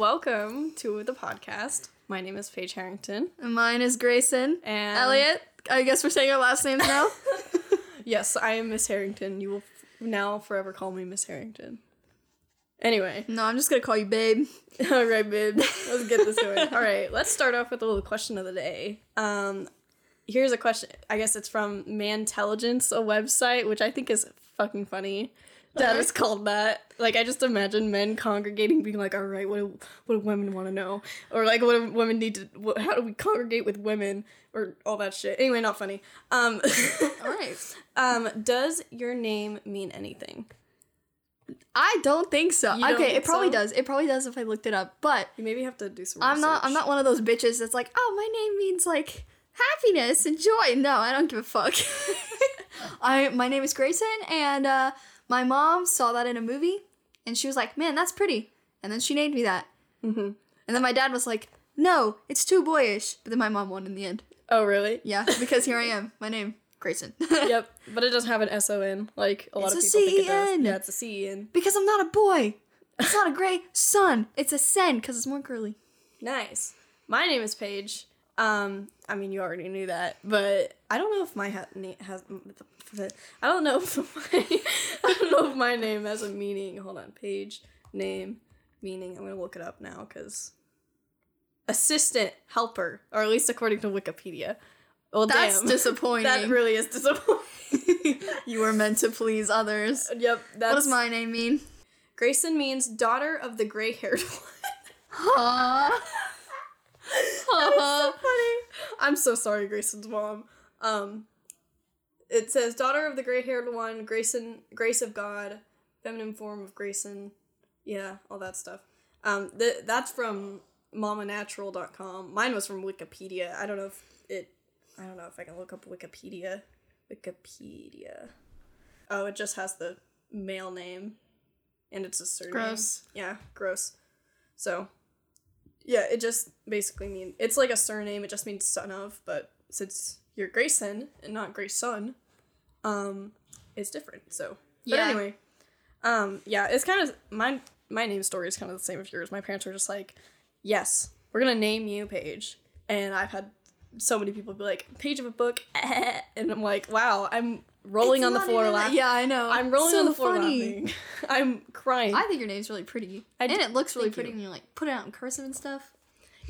welcome to the podcast. My name is Paige Harrington. And mine is Grayson. And Elliot. I guess we're saying our last names now. Yes, I am Miss Harrington. You will f- now forever call me Miss Harrington. Anyway, no, I'm just gonna call you babe. all right, babe. Let's get this going. All right, let's start off with a little question of the day. Um, here's a question. I guess it's from Mantelligence, a website, which I think is fucking funny. That is called that. Like, I just imagine men congregating, being like, "All right, what do, what do women want to know?" Or like, "What do women need to? What, how do we congregate with women?" Or all that shit. Anyway, not funny. Um, All right. um, does your name mean anything? I don't think so. You okay, it probably so? does. It probably does if I looked it up. But You maybe have to do some. I'm not. I'm not one of those bitches that's like, oh, my name means like happiness and joy. No, I don't give a fuck. I my name is Grayson, and uh, my mom saw that in a movie, and she was like, man, that's pretty, and then she named me that. Mhm. And then my dad was like, no, it's too boyish. But then my mom won in the end. Oh, really? Yeah, because here I am. My name, Grayson. yep, but it doesn't have an S O N like a lot It's of people think it does. C-E-N. Yeah, it's a C E N. Because I'm not a boy. It's not a gray sun. It's a sen because it's more curly. Nice. My name is Paige. Um, I mean, you already knew that, but I don't know if my ha- name has. I don't know if my I don't know if my name has a meaning. Hold on, page name meaning. I'm gonna look it up now because assistant helper, or at least according to Wikipedia. Well, That's damn. disappointing. that really is disappointing. you were meant to please others. yep. That's What does my name mean? Grayson means daughter of the gray-haired one. Huh? so funny. I'm so sorry, Grayson's mom. Um, it says daughter of the gray-haired one, Grayson, grace of God, feminine form of Grayson. Yeah, all that stuff. Um, th- that's from mamanatural.com. Mine was from Wikipedia. I don't know if it. I don't know if I can look up Wikipedia. Wikipedia. Oh, it just has the male name, and it's a surname. Gross. Yeah, gross. So, yeah, it just basically means it's like a surname. It just means son of, but since you're Grayson and not Grayson, um, it's different. So, but Yeah. anyway, um, yeah, it's kind of my my name story is kind of the same as yours. My parents were just like, "Yes, we're gonna name you Paige," and I've had so many people be like, "Page of a book," and I'm like, "Wow, I'm rolling It's on the floor laughing." Yeah, I know. I'm rolling So on the floor funny. laughing. I'm crying. I think your name's really pretty. I and it looks really pretty you. when you like put it out in cursive and stuff.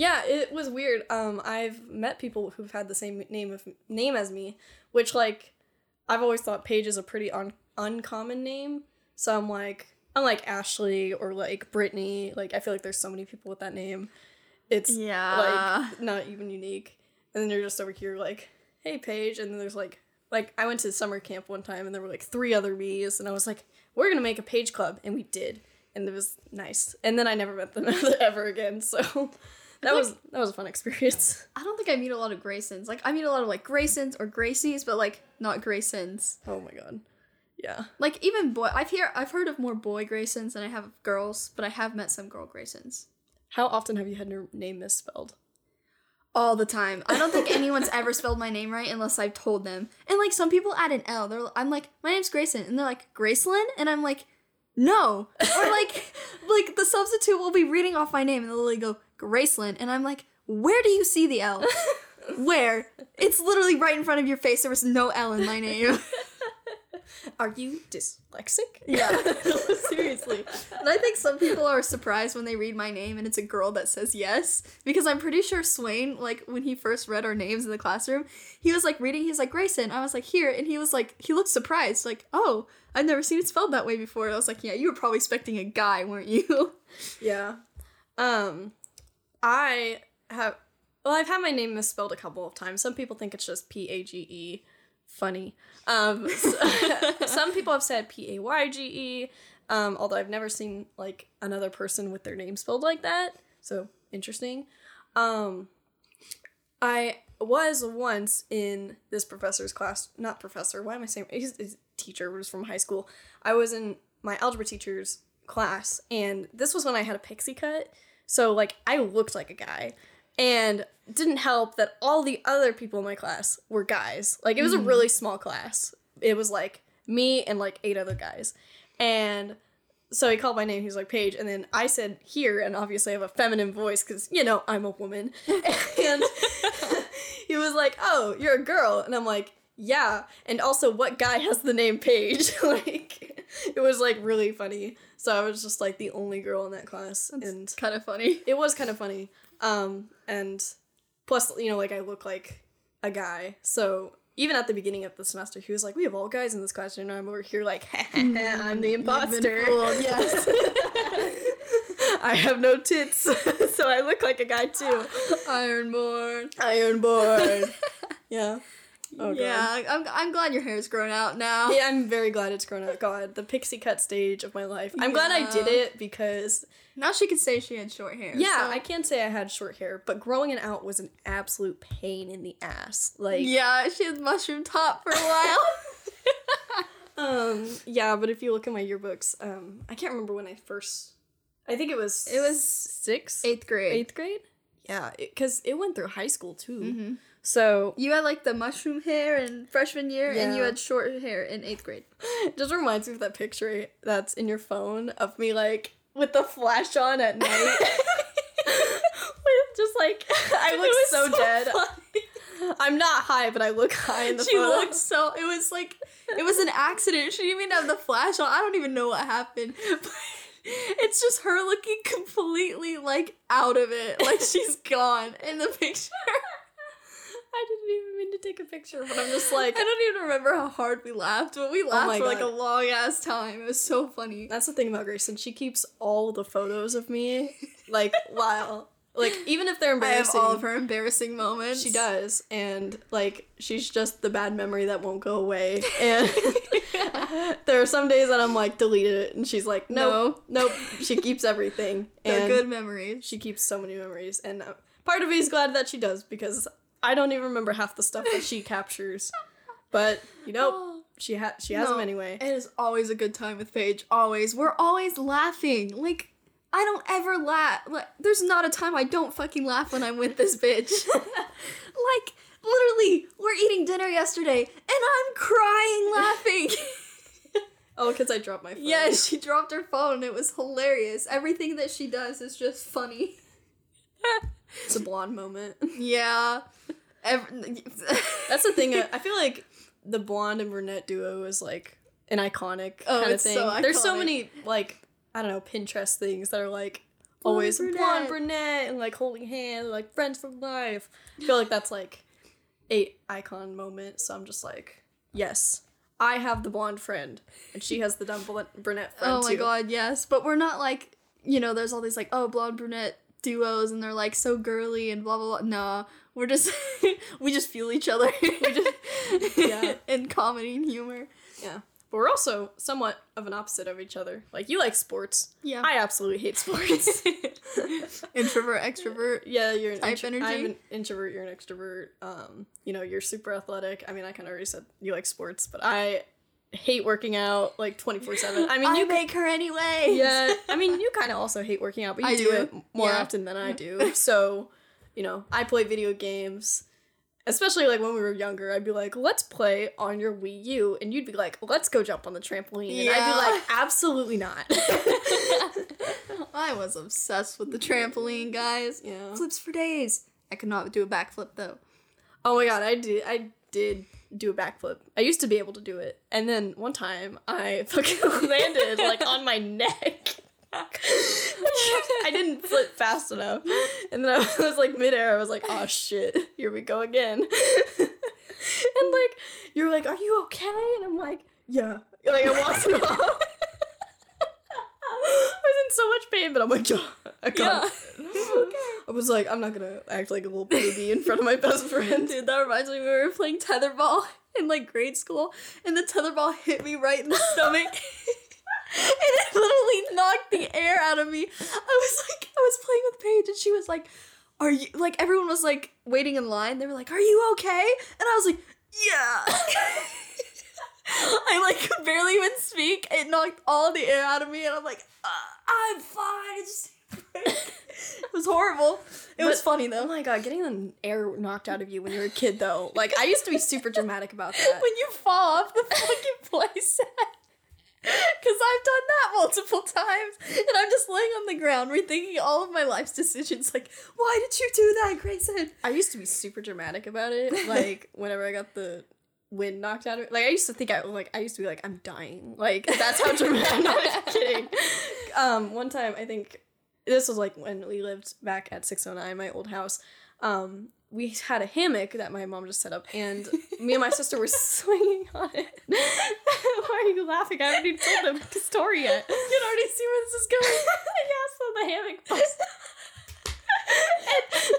Yeah, it was weird. Um, I've met people who've had the same name of name as me, which like I've always thought Paige is a pretty un- uncommon name. So I'm like, I'm like Ashley or like Brittany, like I feel like there's so many people with that name. It's Yeah. like not even unique. And then you're just over here like, hey Paige, and then there's like like I went to summer camp one time and there were like three other me's and I was like, we're gonna make a Page Club, and we did, and it was nice. And then I never met them ever again. So that was that was a fun experience. I don't think I meet a lot of Graysons. Like I meet a lot of like Graysons or Gracies, but like not Graysons. Oh my god, yeah. Like even boy, I've hear I've heard of more boy Graysons than I have of girls, but I have met some girl Graysons. How often have you had your name misspelled? all the time. I don't think anyone's ever spelled my name right unless I've told them. And like some people add an L. They're I'm like, my name's Grayson, and they're like Gracelyn, and I'm like, no. Or like like the substitute will be reading off my name and they'll literally go Gracelyn, and I'm like, where do you see the L? Where? It's literally right in front of your face. There was no L in my name. Are you dyslexic? Yeah. seriously. And I think some people are surprised when they read my name and it's a girl that says yes. Because I'm pretty sure Swain, like when he first read our names in the classroom, he was like reading, he's like, Grayson. I was like, here. And he was like, he looked surprised, like, oh, I've never seen it spelled that way before. I was like, yeah, you were probably expecting a guy, weren't you? Yeah. Um, I have. Well, I've had my name misspelled a couple of times. Some people think it's just P A G E. Funny. Um, some people have said P A Y G E. Um, although I've never seen like another person with their name spelled like that. So interesting. Um, I was once in this professor's class. Not professor. Why am I saying? He's, he's a teacher. Was from high school. I was in my algebra teacher's class, and this was when I had a pixie cut. So like I looked like a guy, and didn't help that all the other people in my class were guys. Like it was a mm. really small class. It was like me and like eight other guys, and so he called my name. He was like Paige, and then I said here, and obviously I have a feminine voice because you know I'm a woman. and he was like, "Oh, you're a girl," and I'm like, "Yeah." And also, what guy has the name Paige? like, it was like really funny. So I was just like the only girl in that class, and kind of funny. it was kind of funny. Um, and plus, you know, like I look like a guy, so even at the beginning of the semester, he was like, "We have all guys in this class, and I'm over here like, I'm the imposter." yes. I have no tits, so I look like a guy too. Ironborn. Ironborn. yeah. Oh, yeah, I'm, I'm glad your hair's grown out now. Yeah, I'm very glad it's grown out. God, the pixie cut stage of my life. I'm glad I did it because Now she can say she had short hair. yeah, so- I can't say I had short hair, but growing it out was an absolute pain in the ass. Like Yeah, she had mushroom top for a while. Um, yeah, but if you look at my yearbooks, um, I can't remember when I first. I think it was. It was sixth, Eighth grade. eighth grade. Yeah, because it, went through high school too. Mhm. So You had like the mushroom hair in freshman year, and you had short hair in eighth grade. it just reminds me of that picture that's in your phone of me like with the flash on at night. With just like I look so, so dead. funny. I'm not high, but I look high in the she photo. looked so. It was like it was an accident. She didn't even have the flash on. I don't even know what happened. But it's just her looking completely like out of it, like she's gone in the picture. I didn't even mean to take a picture, but I'm just like I don't even remember how hard we laughed, but we laughed my for like a long ass time. It was so funny. That's the thing about Grayson. She keeps all the photos of me, like while, like even if they're I have embarrassing, all of her embarrassing moments. she does, and like she's just the bad memory that won't go away. And there are some days that I'm like deleted it, and she's like, nope, nope. She keeps everything, They're and good memories. she keeps so many memories. And uh, part of me is glad that she does because I don't even remember half the stuff that she captures. But you know, she ha- she has them anyway. It is always a good time with Paige. Always. We're always laughing. Like, I don't ever laugh. Like, there's not a time I don't fucking laugh when I'm with this bitch. like, literally, we're eating dinner yesterday and I'm crying laughing. Oh, because I dropped my phone. yeah, she dropped her phone. It was hilarious. Everything that she does is just funny. it's a blonde moment. Yeah. Ev- That's the thing. uh, I feel like the blonde and brunette duo is like an iconic Oh, kind of thing. so There's so many like I don't know Pinterest things that are like Blonde always brunette. blonde brunette and like holding hands, like friends for life. I feel like that's like a icon moment. So I'm just like, yes, I have the blonde friend, and she has the dumb brunette friend Oh my too. god, yes. But we're not like, you know, there's all these like, oh, blonde brunette duos and they're like so girly and blah blah blah. Nah, we're just we just feel each other. we just Yeah. in comedy and humor. Yeah. But we're also somewhat of an opposite of each other. Like you like sports. Yeah. I absolutely hate sports. Introvert, extrovert. Yeah, you're an Type intro- energy? I'm an introvert. You're an extrovert. Um, you know, you're super athletic. I mean, I kind of already said you like sports, but I hate working out like twenty four seven. I mean, I you make her anyway. yeah. I mean, you kind of also hate working out, but you I do, do, it more yeah. often than I do. So, you know, I play video games. Especially like when we were younger, I'd be like, "Let's play on your Wii U," and you'd be like, "Let's go jump on the trampoline," and I'd be like, "Absolutely not." I was obsessed with the trampoline, guys. yeah. Flips for days. I could not do a backflip though. Oh my god, I did I did do a backflip. I used to be able to do it. And then one time I fucking landed like on my neck. I didn't flip fast enough. And then I was like midair, I was like, oh shit, here we go again. and like you're like, Are you okay? And I'm like, Yeah. Like I walked it off. I was in so much pain, but I'm like, "Yeah, I got it." I was like, I'm not gonna act like a little baby in front of my best friend. Dude, that reminds me we were playing tetherball in like grade school, and the tetherball hit me right in the stomach. and it literally knocked the air out of me. I was like, I was playing with Paige, and she was like, Are you like everyone was like waiting in line? They were like, Are you okay? And I was like, Yeah. I like could barely even speak. It knocked all the air out of me, and I'm like, uh, I'm fine. It's just it was horrible. It was But- funny Oh though. my god, getting the air knocked out of you when you were a kid though. Like I used to be super dramatic about that. when you fall off the fucking playset. Because I've done that multiple times. And I'm just laying on the ground rethinking all of my life's decisions. Like, why did you do that, Grayson? I used to be super dramatic about it. Like whenever I got the wind knocked out of it. Like I used to think I like I used to be like I'm dying. Like that's how dramatic. I'm not kidding. Um, one time I think this was like when we lived back at 609, my old house. Um, we had a hammock that my mom just set up, and me and my sister were swinging on it. Why are you laughing? I haven't even told the story yet. You can already see where this is going. yeah, so the hammock bust. And-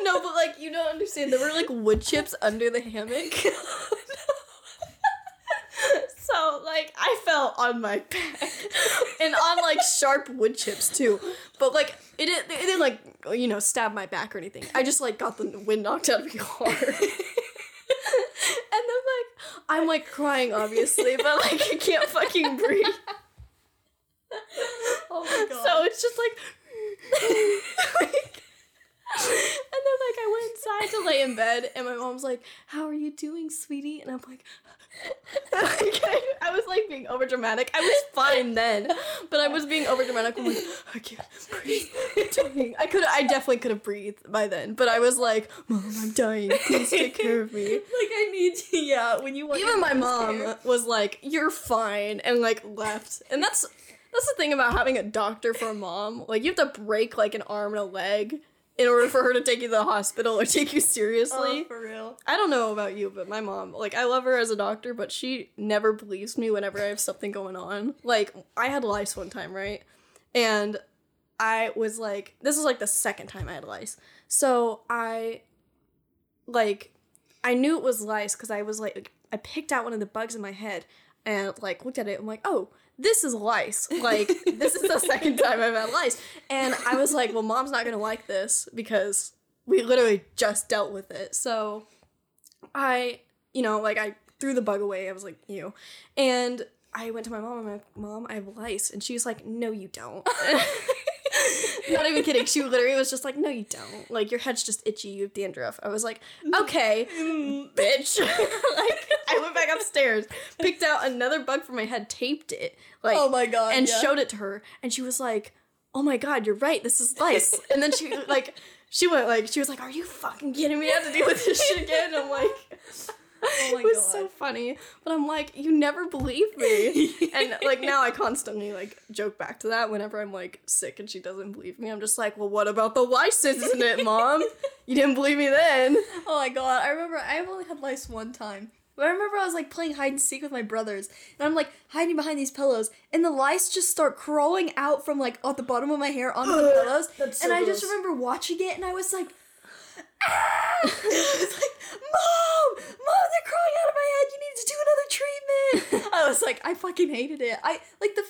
no, but like you don't understand. There were like wood chips under the hammock. So like I fell on my back and on like sharp wood chips too. But like it didn't, it didn't like you know stab my back or anything. I just like got the wind knocked out of me hard. and then like I'm like crying obviously, but like I can't fucking breathe. Oh my god. So it's just like, and then like I went inside to lay in bed, and my mom's like, "How are you doing, sweetie?" And I'm like, I was like being over dramatic. I was fine then, but I was being over dramatic. I'm like, I can't breathe. I'm dying. I could, I definitely could have breathed by then, but I was like, Mom, I'm dying. Please take care of me. like I need to, yeah, when you want Even my mom was like, "You're fine," and like left. And that's that's the thing about having a doctor for a mom. Like you have to break like an arm and a leg in order for her to take you to the hospital or take you seriously. Oh, for real. I don't know about you, but my mom, like, I love her as a doctor, but she never believes me whenever I have something going on. Like, I had lice one time, right? And I was like, this is like the second time I had lice. So I, like, I knew it was lice because I was like, I picked out one of the bugs in my head and, like, looked at it. I'm like, oh, this is lice. Like, this is the second time I've had lice. And I was like, well, mom's not gonna like this because we literally just dealt with it. So I, you know, like I threw the bug away. I was like, ew. And I went to my mom. I'm like, Mom, I have lice. And she was like, No, you don't. Not even kidding. She literally was just like, No, you don't. Like, your head's just itchy. You have dandruff. I was like, Okay, mm. bitch. like, I went back upstairs, picked out another bug from my head, taped it, like, Oh my god. and yeah. showed it to her. And she was like, Oh my God, you're right. This is lice. and then she, like, she went like, She was like, Are you fucking kidding me? I have to deal with this shit again. And I'm like, Oh my it was god. so funny. But I'm like, you never believe me. and like now I constantly like joke back to that whenever I'm like sick and she doesn't believe me. I'm just like, well, what about the lice, isn't it, mom? You didn't believe me then. Oh my god, I remember I've only had lice one time. But I remember I was like playing hide and seek with my brothers, and I'm like hiding behind these pillows, and the lice just start crawling out from like at the bottom of my hair onto the pillows. So and I just remember watching it, and I was like, ah! I was like, Mom, Mom, they're crawling out of my head. You need to do another treatment. I was like, I fucking hated it. I like the.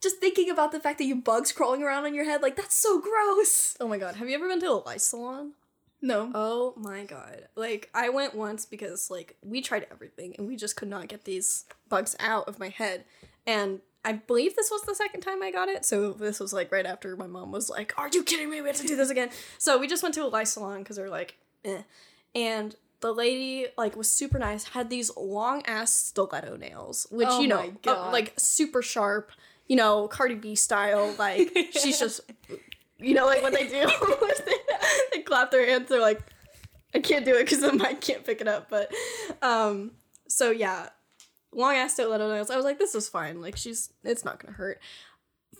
Just thinking about the fact that you bugs crawling around on your head, like that's so gross. Oh my god, have you ever been to a lice salon? No. Oh my god. Like I went once because like we tried everything and we just could not get these bugs out of my head. And I believe this was the second time I got it. So this was like right after my mom was like, "Are you kidding me? We have to do this again." So we just went to a lice salon cuz they're like, "Eh." And the lady like was super nice, had these long ass stiletto nails, which Oh you know, uh, like super sharp, you know, Cardi B style, like she's just you know, like what they do. they, clap their hands. They're like, I can't do it because the mic can't pick it up. But, um, so yeah, long ass stiletto nails. I was like, this is fine. Like she's, it's not gonna hurt.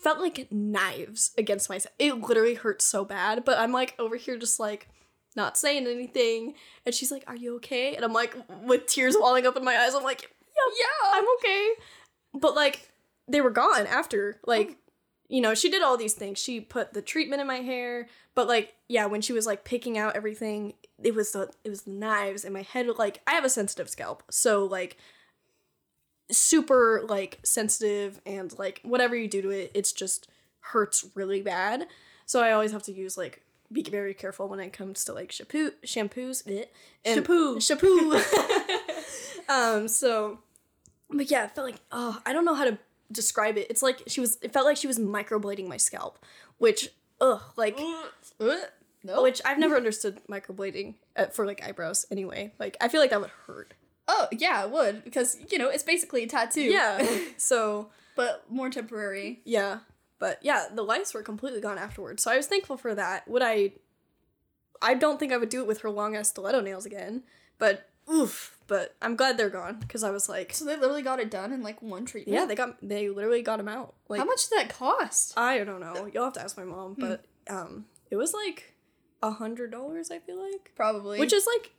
Felt like knives against my. It literally hurt so bad. But I'm like over here, just like not saying anything. And she's like, "Are you okay?" And I'm like, with tears welling up in my eyes. I'm like, "Yeah, Yeah. I'm okay." But like, they were gone after. Like, you know, she did all these things. She put the treatment in my hair, but like, yeah, when she was like picking out everything, it was the it was the knives in my head. Like, I have a sensitive scalp, so like, super like sensitive and like whatever you do to it, it's just hurts really bad. So I always have to use like be very careful when it comes to like shampoo shampoos. and- Shampoo. shampoo. um. So, but yeah, I felt like oh, I don't know how to describe it. It's like she was. It felt like she was microblading my scalp, which ugh, like. No. Which I've never understood microblading uh, for like eyebrows anyway. Like I feel like that would hurt. Oh yeah, it would because you know it's basically a tattoo. Yeah. so but more temporary. Yeah. But yeah, the lice were completely gone afterwards. So I was thankful for that. Would I I don't think I would do it with her long ass stiletto nails again. But oof. But I'm glad they're gone because I was like, So they literally got it done in like one treatment. yeah, they got they literally got them out. Like How much did that cost? I don't know. You'll have to ask my mom, but um, it was like a hundred dollars. I feel like, Probably. which is like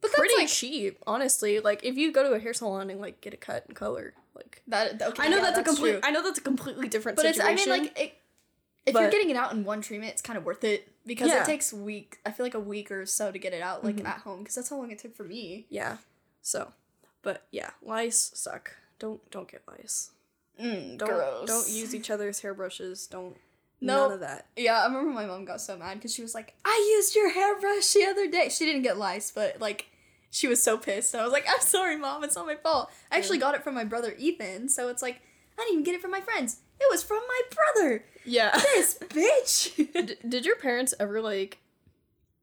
but that's pretty like cheap, honestly. Like if you go to a hair salon and like get a cut and color, like that. Okay, I know yeah, that's, a complete. true. I know that's a completely different But it's. situation. I mean, like it, if you're getting it out in one treatment, it's kind of worth it because Yeah. it takes week. I feel like a week or so to get it out, like Mhm. at home, because that's how long it took for me. yeah. So, but yeah, lice suck. Don't don't get lice. Mm, Don't gross. don't use each other's hairbrushes. Don't Nope. none of that. Yeah, I remember my mom got so mad because she was like, "I used your hairbrush the other day." She didn't get lice, but like, she was so pissed. I was like, "I'm sorry, mom. It's not my fault. I actually got it from my brother Ethan, so it's like I didn't even get it from my friends. It was from my brother. Yeah. This bitch." D- did your parents ever like?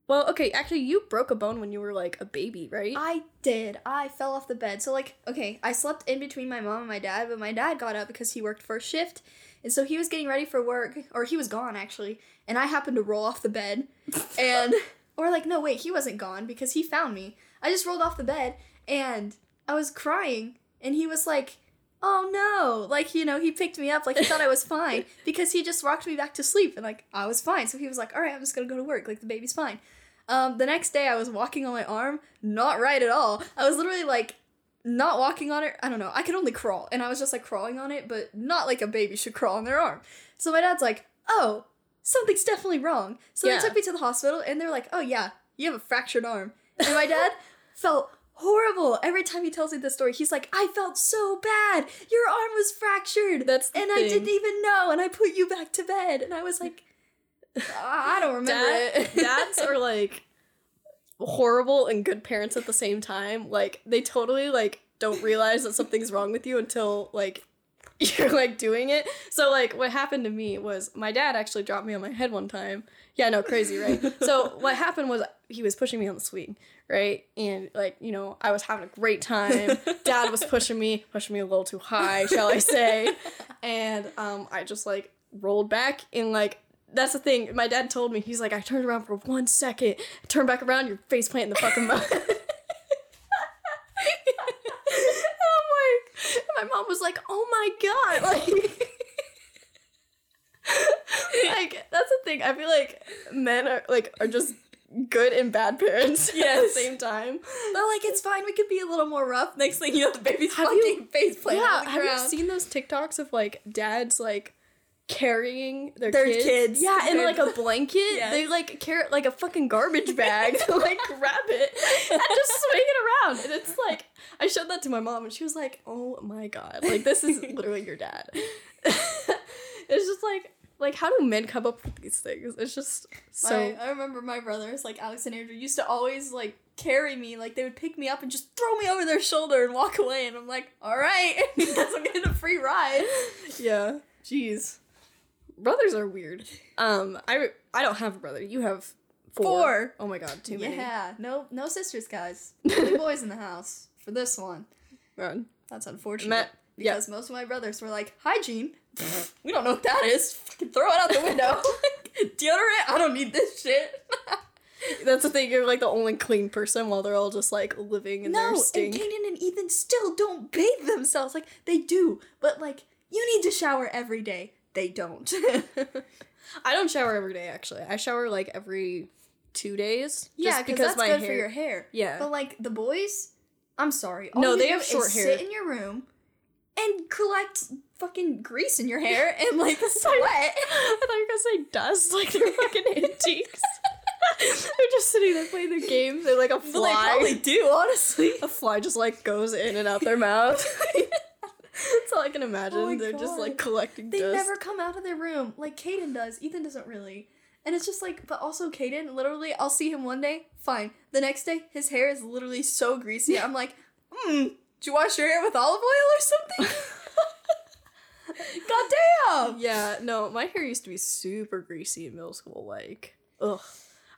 Well, okay, actually, you broke a bone when you were like a baby, right? I did. I fell off the bed. So like, okay, I slept in between my mom and my dad, but my dad got up because he worked first shift. And so he was getting ready for work, or he was gone actually, and I happened to roll off the bed. And or like no, wait, he wasn't gone because he found me. I just rolled off the bed and I was crying and he was like, "Oh no." Like, you know, he picked me up like he thought I was fine because he just rocked me back to sleep and like I was fine. So he was like, "All right, I'm just to go to work. Like the baby's fine." Um, the next day, I was walking on my arm, not right at all. I was literally like not walking on it. I don't know. I could only crawl, and I was just like crawling on it, but not like a baby should crawl on their arm. So my dad's like, "Oh, something's definitely wrong." So Yeah. they took me to the hospital, and they're like, "Oh yeah, you have a fractured arm." And my dad felt horrible every time he tells me this story. He's like, "I felt so bad. Your arm was fractured, That's the and I didn't even know, and I put you back to bed." And I was like. I don't remember Dad, dads are like horrible and good parents at the same time. Like they totally like don't realize that something's wrong with you until like you're like doing it. So like what happened to me was my dad actually dropped me on my head one time. Yeah, no, crazy, right? so what happened was he was pushing me on the swing, right? And like, you know, I was having a great time. Dad was pushing me, pushing me a little too high, shall I say. And um I just like rolled back and like that's the thing. My dad told me he's like, I turned around for one second, turned back around, your face plant in the fucking mud. I'm like, my mom was like, oh my god, like, like that's the thing. I feel like men are like are just good and bad parents at the same time. But like it's fine. We could be a little more rough. Next thing you know, the baby's Have fucking you- face plant yeah, on the have you seen those TikToks of like dads like carrying their, Their kids? kids Yeah, in like a blanket. Yes. They like carry like a fucking garbage bag to like grab it and just swing it around. And it's like I showed that to my mom and she was like, "Oh my god, like this is literally your dad." it's just like like how do men come up with these things? It's just so I, I remember my brothers, like Alex and Andrew, used to always like carry me. Like they would pick me up and just throw me over their shoulder and walk away. And I'm like, all right, because I'm getting a free ride. yeah. Jeez. Brothers are weird. Um I I don't have a brother. You have four. Four. Oh my god, too many. Yeah, no, no sisters, guys. Only boys in the house for this one. Run. That's unfortunate. Matt- yeah. because most of my brothers were like, hygiene. we don't know what that is. Throw it out the window. Deodorant? I don't need this shit. That's the thing. You're like the only clean person while they're all just like living in their. no, their and stink. Caden and Ethan still don't bathe themselves. Like they do, but like you need to shower every day. They don't. I don't shower every day. Actually, I shower like every two days. yeah, just because that's my good hair. for your hair. Yeah. But like the boys, I'm sorry. All No, they have short hair. Sit in your room and collect fucking grease in your hair and like sweat. I thought you were gonna say dust, like they're fucking antiques. they're just sitting there playing their games. They're like a Well, they probably do, honestly. a fly just like goes in and out their mouth. That's all I can imagine. Oh they're just like collecting dust. They dust. never come out of their room like Caden does. Ethan doesn't really. And it's just like, but also Caden, literally, I'll see him one day, fine. The next day, his hair is literally so greasy. I'm like, hmm, did you wash your hair with olive oil or something? God damn! Yeah, no, my hair used to be super greasy in middle school. Like, ugh.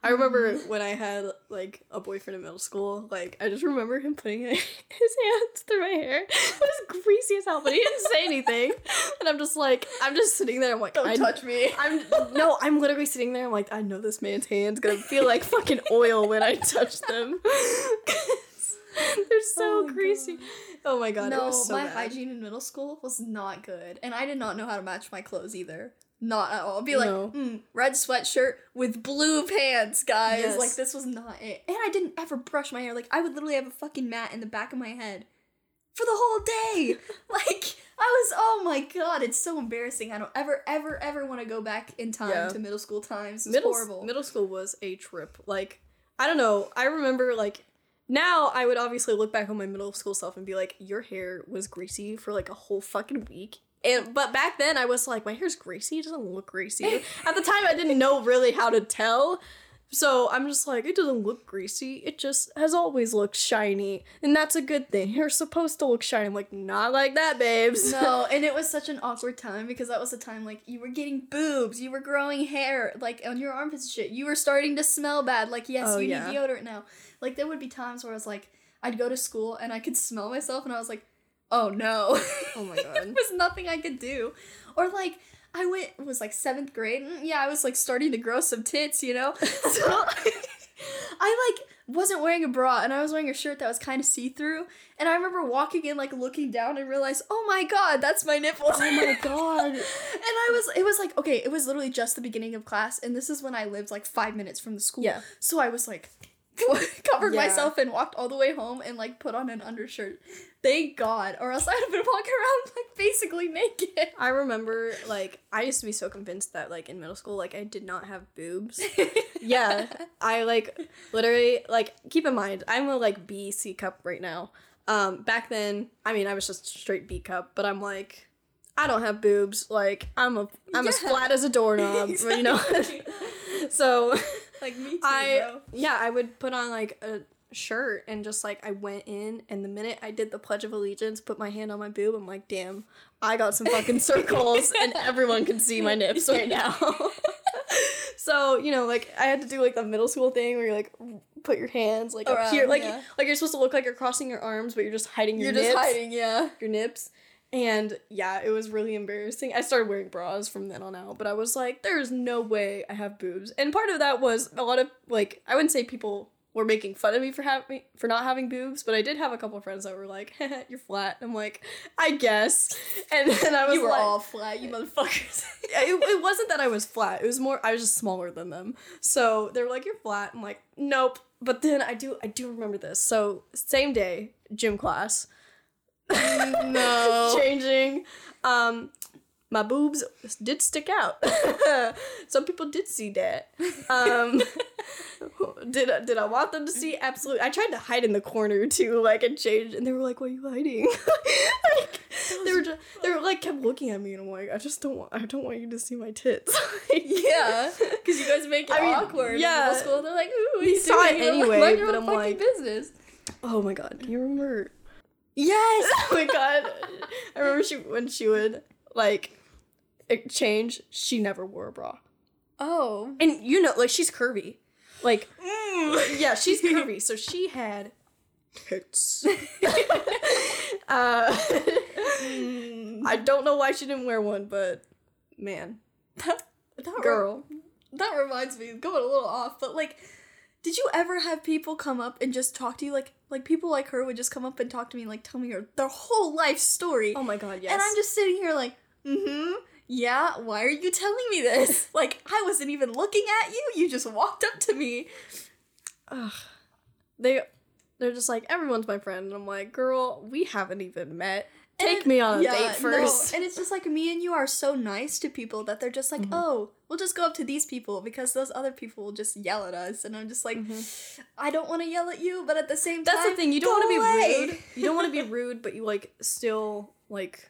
I remember when I had like a boyfriend in middle school, like I just remember him putting his hands through my hair. It was greasy as hell, but he didn't say anything. And I'm just like, I'm just sitting there. I'm like, don't I, touch me. I'm no, I'm literally sitting there. I'm like, I know this man's hands gonna feel like fucking oil when I touch them. They're so Oh greasy. Oh my god, it no, was so my bad. hygiene in middle school was not good, and I did not know how to match my clothes either. Not at all. I'd be like, No. mm, red sweatshirt with blue pants, guys. Yes. Like this was not it. And I didn't ever brush my hair. Like I would literally have a fucking mat in the back of my head for the whole day. like I was, oh my god, it's so embarrassing. I don't ever, ever, ever want to go back in time Yeah. to middle school times. It's middle horrible. middle school was a trip. Like I don't know. I remember like now I would obviously look back on my middle school self and be like, your hair was greasy for like a whole fucking week. And but back then I was like, my hair's greasy. It doesn't look greasy. At the time I didn't know really how to tell. So I'm just like, it doesn't look greasy. It just has always looked shiny. And that's a good thing. You're supposed to look shiny. I'm like, not like that, babes. no, and it was such an awkward time because that was the time like you were getting boobs, you were growing hair like on your armpits and shit. You were starting to smell bad. Like yes, Oh, you yeah. need deodorant now. Like there would be times where I was like, I'd go to school and I could smell myself and I was like, oh no. Oh my there god. was nothing I could do. Or like I went it was like seventh grade. mm, Yeah, I was like starting to grow some tits, you know. So I like wasn't wearing a bra and I was wearing a shirt that was kind of see through. And I remember walking in like looking down and realized, oh my god, that's my nipples. Oh my god. and I was it was like okay, it was literally just the beginning of class, and this is when I lived like five minutes from the school. Yeah. So I was like covered Yeah. myself and walked all the way home and like put on an undershirt. Thank God, or else I'd have been walking around like basically naked. I remember like I used to be so convinced that like in middle school like I did not have boobs. yeah, I like literally like keep in mind I'm a like B C cup right now. Um, back then, I mean I was just straight B cup, but I'm like I don't have boobs. Like I'm a I'm as flat as a doorknob, you know. So like me too, I bro. yeah I would put on like a shirt and just like I went in and the minute I did the Pledge of Allegiance, put my hand on my boob, I'm like, damn, I got some fucking circles and everyone can see my nips right now. so, you know, like I had to do like the middle school thing where you're like put your hands like up here. Like yeah. like you're supposed to look like you're crossing your arms, but you're just hiding your nips. You're nips. just hiding, yeah. Your nips. And yeah, it was really embarrassing. I started wearing bras from then on out, but I was like, there's no way I have boobs. And part of that was a lot of like I wouldn't say people were making fun of me for having for not having boobs, but I did have a couple of friends that were like, "You're flat." I'm like, "I guess." And then I was You were like, all flat, you motherfuckers. it, it wasn't that I was flat. It was more I was just smaller than them. So they were like, "You're flat." I'm like, "Nope." But then I do I do remember this. So same day, gym class. No. Changing. Um my boobs did stick out. Some people did see that. Um, did I, did I want them to see? Absolutely. I tried to hide in the corner too, like and change, and they were like, "Why are you hiding?" like, they were just, they were like kept looking at me, and I'm like, "I just don't want I don't want you to see my tits." Like, Yeah, because you guys make it I mean, awkward. in yeah. middle school. They're like, "Ooh, We you saw it doing?" You're like, anyway, but I'm like- business. Oh my god, you remember? Yes. oh my god, I remember she when she would like change. She never wore a bra. Oh. And you know, like she's curvy. Like Mm. yeah, she's curvy. So she had tits. uh, I don't know why she didn't wear one, but man, That, that girl. Re- that reminds me, going a little off, but like, did you ever have people come up and just talk to you? Like, like people like her would just come up and talk to me, like tell me her their whole life story, Oh my god, yes. and I'm just sitting here like, mm-hmm. Yeah, why are you telling me this? like, I wasn't even looking at you. You just walked up to me. Ugh. They they're just like everyone's my friend, and I'm like, girl, we haven't even met. Take me on a yeah, date no. And it's just like me and you are so nice to people that they're just like, Mhm. oh, we'll just go up to these people because those other people will just yell at us. And I'm just like, I don't want to yell at you, but at the same time, Mm-hmm. That's the thing. You don't want to be rude. You don't want to be rude, but you like still like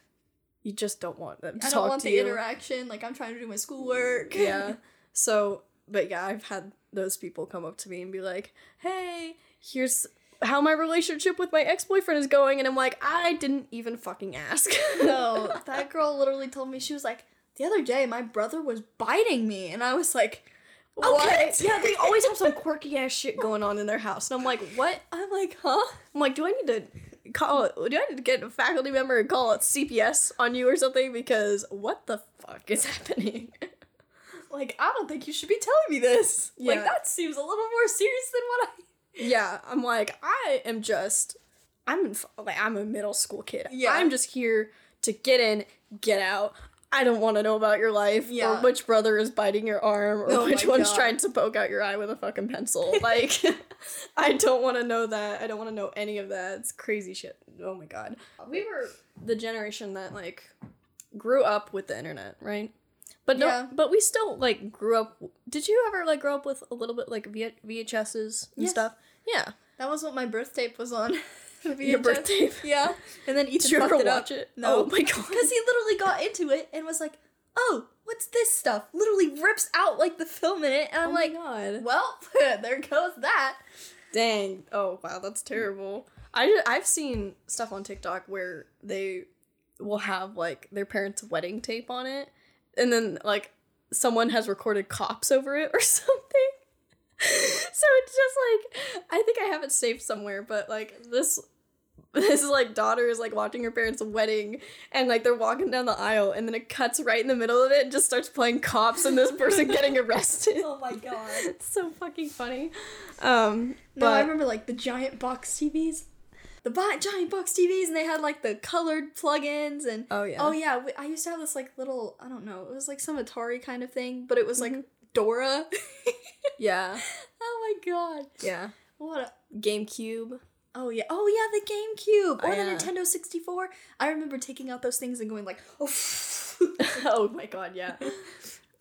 you just don't want them to I don't want the you. interaction. Like I'm trying to do my schoolwork. yeah. So, but yeah, I've had those people come up to me and be like, "Hey, here's how my relationship with my ex-boyfriend is going." And I'm like, "I didn't even fucking ask." no, that girl literally told me she was like, the other day my brother was biting me, and I was like, What? Yeah, they always have some quirky ass shit going on in their house, and I'm like, what? I'm like, huh? I'm like, do I need to call it? Do I need to get a faculty member and call it CPS on you or something? Because what the fuck is happening? Like, I don't think you should be telling me this. Yeah. Like, that seems a little more serious than what I. yeah, I'm like, I am just, I'm in, like, I'm a middle school kid. Yeah. I'm just here to get in, get out. I don't want to know about your life Yeah. or which brother is biting your arm or Oh which one's God. trying to poke out your eye with a fucking pencil. Like, I don't want to know that. I don't want to know any of that. It's crazy shit. Oh my god. We were the generation that like grew up with the internet, right? But no, Yeah. but we still like grew up. Did you ever like grow up with a little bit like v- VHSs and Yes. stuff? Yeah. That was what my birth tape was on. Your birth tape. Yeah. And then Ethan Did you fucked ever it up. watch it? No. Oh my god. Because he literally got into it and was like, oh, what's this stuff? Literally rips out like the film in it. And I'm oh like, my god. well, there goes that. Dang. Oh wow, that's terrible. I I've seen stuff on TikTok where they will have like their parents' wedding tape on it, and then like someone has recorded cops over it or something. So it's just like I think I have it saved somewhere, but like this this like daughter is like watching her parents' wedding and like they're walking down the aisle and then it cuts right in the middle of it and just starts playing cops and this person getting arrested. Oh my god. It's so fucking funny. Um No, I remember like the giant box TVs. The giant box TVs, and they had like the colored plugins and Oh yeah. oh yeah, we- I used to have this like little I don't know, it was like some Atari kind of thing, but it was like Dora. Yeah. oh my god, Yeah. what a GameCube. oh yeah oh yeah the GameCube or Oh, the yeah. Nintendo sixty four. I remember taking out those things and going like oh. oh my god, yeah.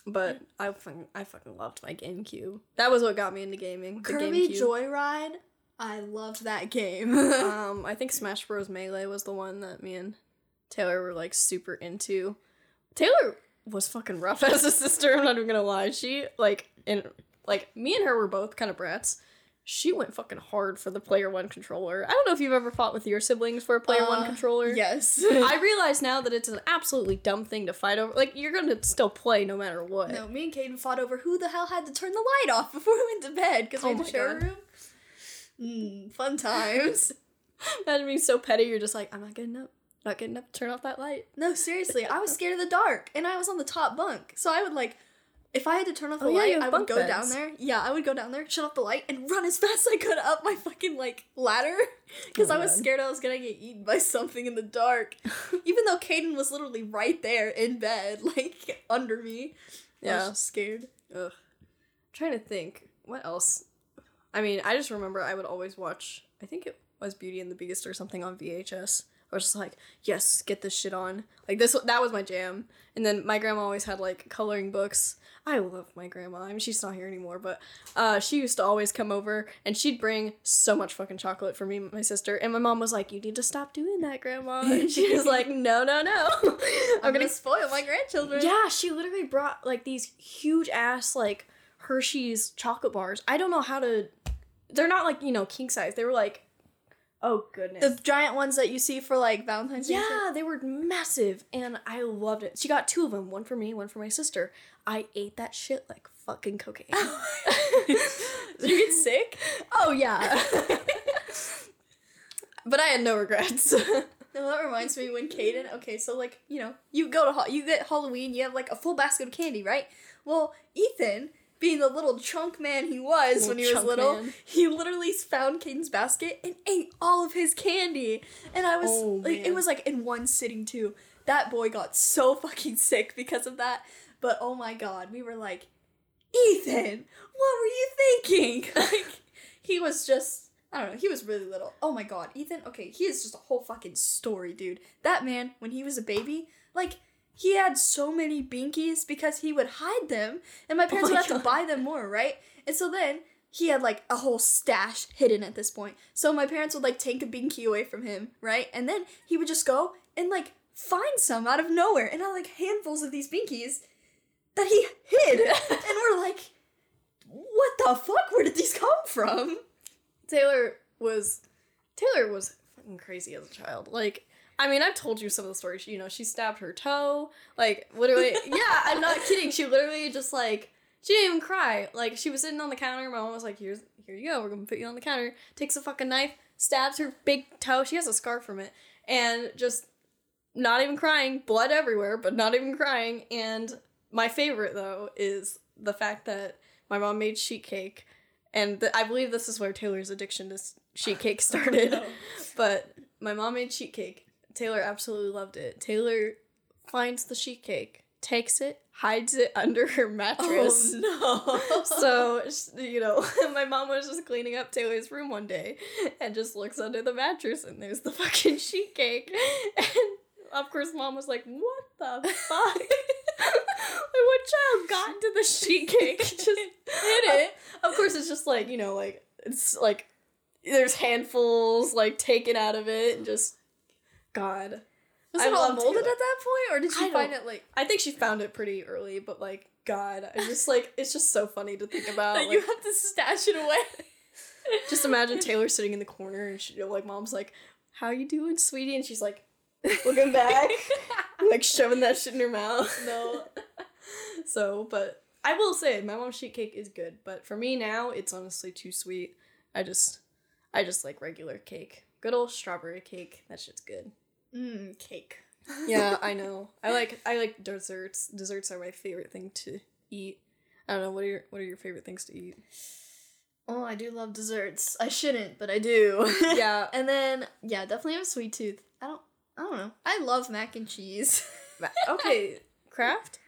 But I fucking I fucking loved my GameCube. That was what got me into gaming. The Kirby GameCube. Joyride, I loved that game. um, I think Smash Bros. Melee was the one that me and Taylor were like super into. Taylor was fucking rough as a sister. I'm not even gonna lie. She like in like me and her were both kind of brats. She went fucking hard for the player one controller. I don't know if you've ever fought with your siblings for a player one Uh, controller. yes. I realize now that it's an absolutely dumb thing to fight over. Like you're gonna still play no matter what. No, me and Caden fought over who the hell had to turn the light off before we went to bed because we Oh had to share a room. Mm, fun times. Imagine being so petty. You're just like, I'm not getting up. Not getting up. Turn off that light. No, seriously, I was scared of the dark, and I was on the top bunk, so I would like, if I had to turn off oh, the Oh, light, have I would go beds. down there. Yeah, I would go down there, shut off the light, and run as fast as I could up my fucking like ladder, because Oh, I was God. scared I was gonna get eaten by something in the dark. Even though Caden was literally right there in bed, like under me. I Yeah. was just scared. Ugh. trying to think. What else? I mean, I just remember I would always watch. I think it was Beauty and the Beast or something on VHS. I was just like, yes, get this shit on. Like this. That was my jam. And then my grandma always had like coloring books. I love my grandma. I mean, she's not here anymore, but uh, she used to always come over and she'd bring so much fucking chocolate for me, and my sister. And my mom was like, "You need to stop doing that, grandma." And she was like, "No, no, no. I'm gonna spoil my grandchildren. Yeah, she literally brought like these huge ass like Hershey's chocolate bars. I don't know how to. They're not like you know king size. They were like, oh goodness. The giant ones that you see for like Valentine's Day. yeah, they were massive, and I loved it. She got two of them, one for me, one for my sister. I ate that shit like fucking cocaine. Did you get sick? oh yeah. but I had no regrets. No, that reminds me when Caden. Okay, so like you know, you go to ha- you get Halloween, you have like a full basket of candy, right? Well, Ethan, being the little chunk man he was Little when he was little, man. he literally found Caden's basket and ate all of his candy. And I was Oh, like, it was like in one sitting too. That boy got so fucking sick because of that. But oh my god, we were like, Ethan, what were you thinking? Like, he was just. I don't know. He was really little. Oh my god, Ethan. Okay, he is just a whole fucking story, dude. That man, when he was a baby, like he had so many binkies because he would hide them, and my oh parents my would have to buy them more, right? And so then he had like a whole stash hidden at this point. So my parents would like take a binky away from him, right? And then he would just go and like find some out of nowhere, and had like handfuls of these binkies that he hid, and we're like, what the fuck? Where did these come from? Taylor was Taylor was fucking crazy as a child. Like, I mean, I've told you some of the stories. You know, she stabbed her toe. Like, literally, yeah, I'm not kidding. She literally just like She didn't even cry. Like she was sitting on the counter. My mom was like, "Here's here you go. We're gonna put you on the counter." Takes a fucking knife, stabs her big toe. She has a scar from it, and just not even crying, blood everywhere, but not even crying. And my favorite though is the fact that my mom made sheet cake, and th- I believe this is where Taylor's addiction to sheet cake started. Oh, no. But my mom made sheet cake. Taylor absolutely loved it. Taylor finds the sheet cake, takes it, hides it under her mattress. Oh no. So, you know, my mom was just cleaning up Taylor's room one day and just looks under the mattress and there's the fucking sheet cake. And of course, mom was like, What the fuck? like, what child got into the sheet cake? Just hit it. Of course, it's just like, you know, like, it's like, there's handfuls like taken out of it and just, God. was I it all molded Taylor. at that point, or did I she find it like I think she found it pretty early, but like, God, I just like, it's just so funny to think about. that like, you have to stash it away? Just imagine Taylor sitting in the corner and she like mom's like, How you doing, sweetie? And she's like looking back, like shoving that shit in her mouth. No. So, but I will say my mom's sheet cake is good, but for me now it's honestly too sweet. I just I just like regular cake. Good old strawberry cake. That shit's good. Mmm, cake. Yeah, I know. I like I like desserts. Desserts are my favorite thing to eat. I don't know, what are your what are your favorite things to eat? Oh, I do love desserts. I shouldn't, but I do. Yeah. and then yeah, definitely have a sweet tooth. I don't. I don't know. I love mac and cheese. okay, Kraft?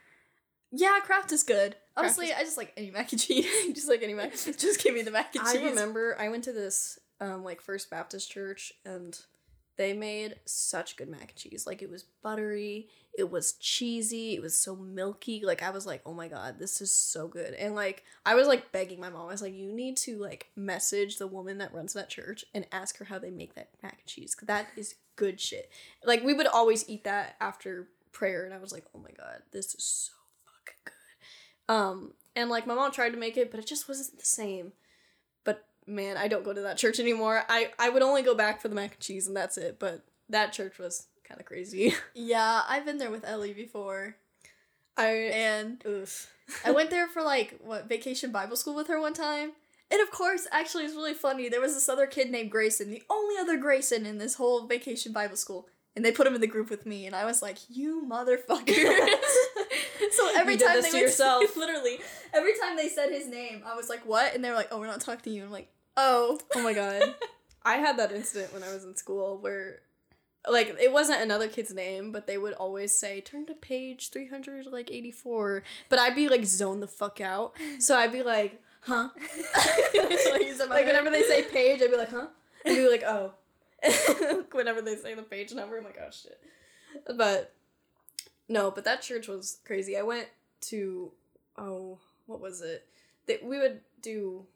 yeah, Kraft is good. Honestly, is- I just like any mac and cheese. just like any mac. just give me the mac and cheese. I remember I went to this um like First Baptist church and they made such good mac and cheese. Like it was buttery, it was cheesy, it was so milky. Like I was like, "Oh my god, this is so good." And like I was like begging my mom. I was like, "You need to like message the woman that runs that church and ask her how they make that mac and cheese cuz that is good shit." Like we would always eat that after prayer and I was like, "Oh my god, this is so fucking good." Um and like my mom tried to make it, but it just wasn't the same man, I don't go to that church anymore. I I would only go back for the mac and cheese and that's it. But that church was kind of crazy. Yeah, I've been there with Ellie before, I and oof. I went there for like what vacation Bible school with her one time. And of course, actually, it's really funny. There was this other kid named Grayson, the only other Grayson in this whole vacation Bible school. And they put him in the group with me, and I was like, "You motherfuckers!" so every time they would yourself. literally, every time they said his name, I was like, "What?" And they were like, "Oh, we're not talking to you." I'm like, "Oh, Oh my god. I had that incident when I was in school where like it wasn't another kid's name, but they would always say, turn to page 300 like 84. But I'd be like zone the fuck out. So I'd be like, huh? like whenever they say page, I'd be like, huh? I'd be like, oh. whenever they say the page number, I'm like, oh shit. But no, but that church was crazy. I went to oh, what was it? That we would do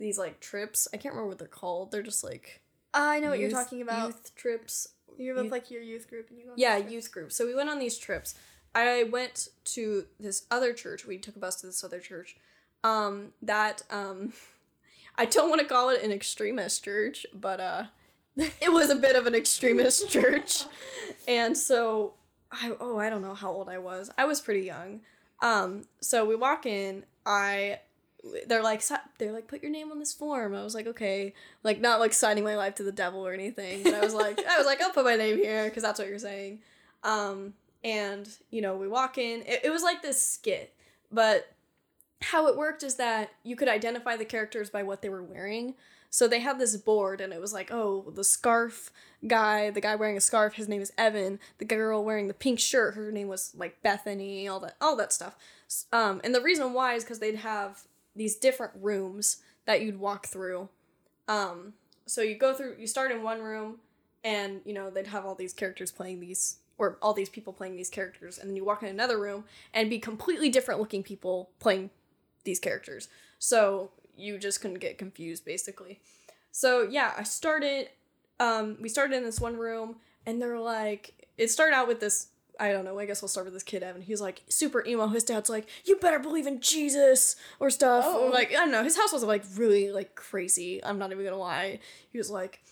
these like trips. I can't remember what they're called. They're just like I know what you're talking about." Youth trips. You're with youth- like your youth group, and you go. on Yeah, youth group. So we went on these trips. I went to this other church. We took a bus to this other church. Um, that um, I don't want to call it an extremist church, but uh, it was a bit of an extremist church, and so I oh I don't know how old I was. I was pretty young. Um, so we walk in. I they're like they're like put your name on this form. I was like okay, like not like signing my life to the devil or anything. But I was like I was like I'll put my name here because that's what you're saying. Um, and you know we walk in. It, it was like this skit, but how it worked is that you could identify the characters by what they were wearing. So they had this board, and it was like, oh, the scarf guy, the guy wearing a scarf, his name is Evan. The girl wearing the pink shirt, her name was like Bethany, all that, all that stuff. Um, and the reason why is because they'd have these different rooms that you'd walk through. Um, so you go through, you start in one room, and you know they'd have all these characters playing these, or all these people playing these characters, and then you walk in another room and be completely different looking people playing these characters. So you just couldn't get confused basically. So yeah, I started um we started in this one room and they're like it started out with this I don't know, I guess we'll start with this kid Evan. He's like super emo. His dad's like, You better believe in Jesus or stuff. Oh. Or like I don't know, his house was like really like crazy. I'm not even gonna lie. He was like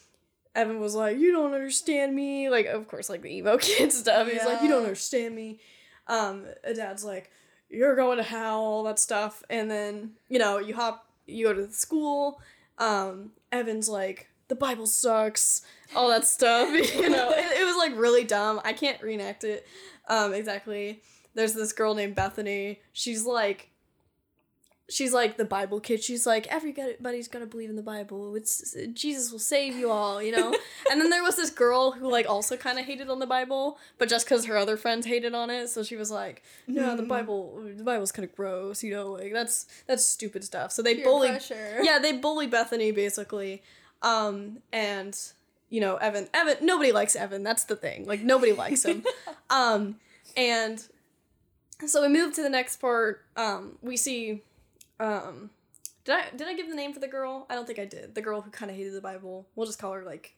Evan was like, You don't understand me. Like of course like the emo kid stuff. He's like, You don't understand me. Um, a dad's like, you're going to hell, all that stuff. And then, you know, you hop, you go to the school. Um, Evan's like, the Bible sucks, all that stuff. you know, it, like really dumb. I can't reenact it um, exactly. There's this girl named Bethany. She's like, she's like the Bible kid. She's like, everybody's gonna believe in the Bible. It's Jesus will save you all, you know. and then there was this girl who like also kind of hated on the Bible, but just because her other friends hated on it, so she was like, no, the Mm. Bible, the Bible's kind of gross, you know, like that's that's stupid stuff. So they Peer bullied, pressure. yeah, they bully Bethany basically, um, and you know Evan, Evan, nobody likes Evan. That's the thing. Like nobody likes him, um, and so we move to the next part. Um, we see um did I did I give the name for the girl? I don't think I did. The girl who kind of hated the Bible. We'll just call her like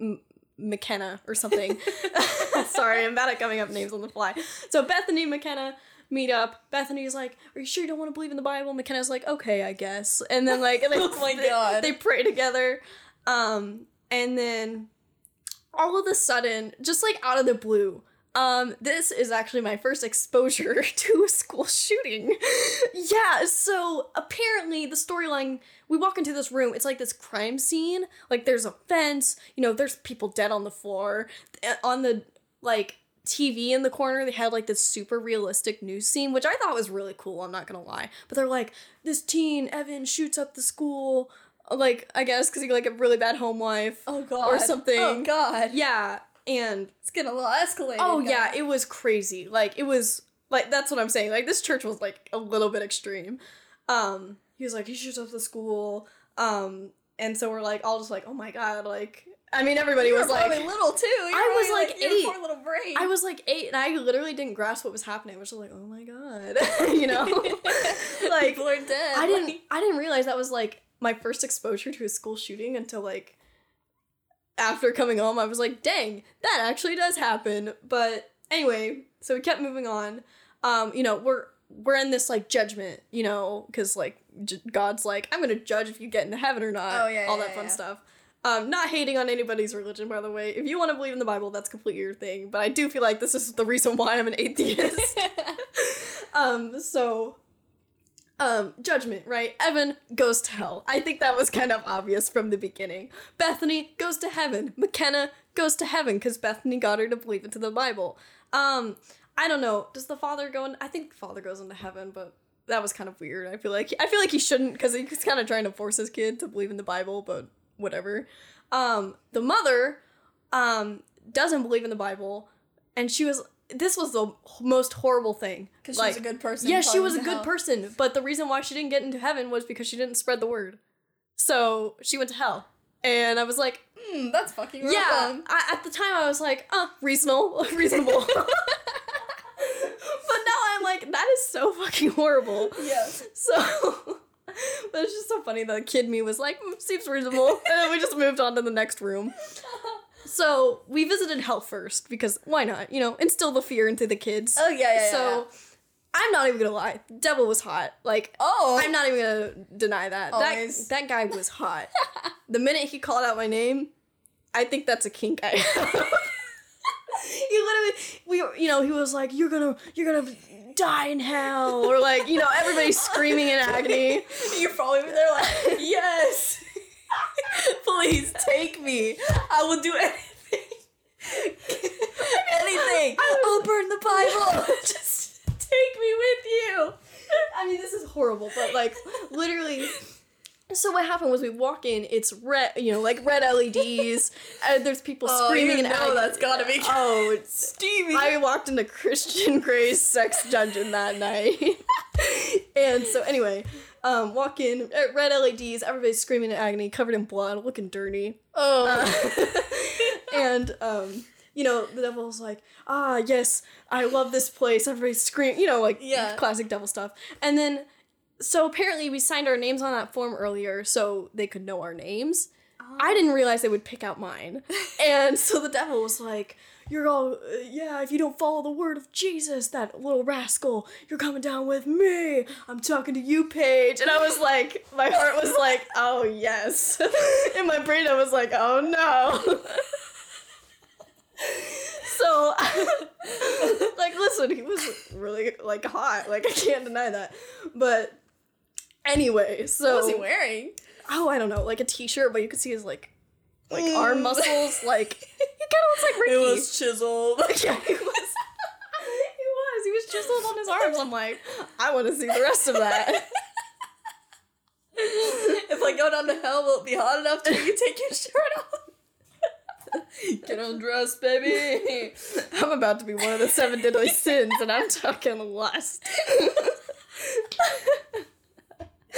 M- McKenna or something. Sorry, I'm bad at coming up names on the fly. So Bethany McKenna meet up. Bethany's like, "Are you sure you don't want to believe in the Bible?" McKenna's like, "Okay, I guess." And then like, and they, Oh my they- God. they pray together. Um, and then all of a sudden, just like out of the blue, um, this is actually my first exposure to a school shooting. yeah, so apparently the storyline we walk into this room, it's like this crime scene. Like there's a fence, you know, there's people dead on the floor. Uh, On the like TV in the corner, they had like this super realistic news scene, which I thought was really cool, I'm not gonna lie. But they're like, this teen, Evan, shoots up the school. Like, I guess because he like a really bad home life. Oh god. Or something. Oh god. Yeah, and It's getting a little escalated. Oh guys. yeah, it was crazy. Like it was like that's what I'm saying. Like this church was like a little bit extreme. Um he was like he shoots up the school. Um and so we're like all just like, "Oh my god." Like I mean everybody You was like little too. You I was, probably, like, eight. Poor little brain. I was like 8 and I literally didn't grasp what was happening. I was just like, "Oh my god." you know? like people are dead. I didn't I didn't realize that was like my first exposure to a school shooting until like after coming home I was like, "Dang, that actually does happen." But anyway, so we kept moving on. Um, you know, we're we're in this like judgment, you know, cuz like j- God's like, "I'm to judge if you get into heaven or not." Oh, yeah, all yeah, that fun yeah. stuff. Um, not hating on anybody's religion, by the way. If you want to believe in the Bible, that's completely your thing. But I do feel like this is the reason why I'm an atheist. um, so um, judgment, right? Evan goes to hell. I think that was kind of obvious from the beginning. Bethany goes to heaven. McKenna goes to heaven because Bethany got her to believe into the Bible. Um, I don't know. Does the father go in? I think the father goes into heaven, but that was kind of weird. I feel like I feel like he shouldn't because he's kind of trying to force his kid to believe in the Bible, but whatever. Um, the mother, um, doesn't believe in the Bible, and she was. This was the most horrible thing. Because she was a good person. Yeah, she was a good hell. person, but the reason why she didn't get into heaven was because she didn't spread the word. So she went to hell. And I was like, Hmm, that's fucking yeah. I, at the time, I was like, uh, reasonable, reasonable. but now I'm like, that is so fucking horrible. Yeah. So, but it's just so funny. The kid me was like, "Mm, seems reasonable, and then we just moved on to the next room. So we visited hell first because why not? You know, instill the fear into the kids. Oh yeah, yeah. so yeah. I'm not even gonna lie, Devil was hot. Like Oh. I'm not even gonna deny that. Always. That that guy was hot. the minute he called out my name, I think that's a kink I he literally we you know, he was like, You're gonna you're gonna die in hell or like, you know, everybody's screaming in agony. You're probably there like, yes. Please take me. I will do anything. anything. I'll burn the Bible. Just take me with you. I mean, this is horrible, but like literally. So what happened was we walk in, it's red, you know, like red LEDs, and there's people oh, screaming in agony. Oh, that's gotta be Oh, it's Stevie. I walked into the Christian Grey's sex dungeon that night. and so anyway, um, walk in, uh, red LEDs, everybody's screaming in agony, covered in blood, looking dirty. oh. and um, you know, the devil's like, ah, yes, I love this place. Everybody's screaming, you know, like Yeah. classic devil stuff. And then, so apparently we signed our names on that form earlier so they could know our names. I didn't realize they would pick out mine. and so the devil was like, You're all, uh, yeah, if you don't follow the word of Jesus, that little rascal, you're coming down with me. I'm talking to you, Paige. And I was like, My heart was like, Oh, yes. In my brain, I was like, Oh, no. so, like, like listen, he was really like hot. Like I can't deny that. But anyway, so What was he wearing? Oh, I don't know, like a t-shirt, but you could see his like like Mm. arm muscles. Like he kind of looks like Ricky. It was chiseled. yeah, he was. he was. He was chiseled on his arms. I'm like, I want to see the rest of that. if I go down to hell, will it be hot enough to you take your shirt off? Get undressed, baby. I'm about to be one of the seven deadly sins, and I'm talking lust.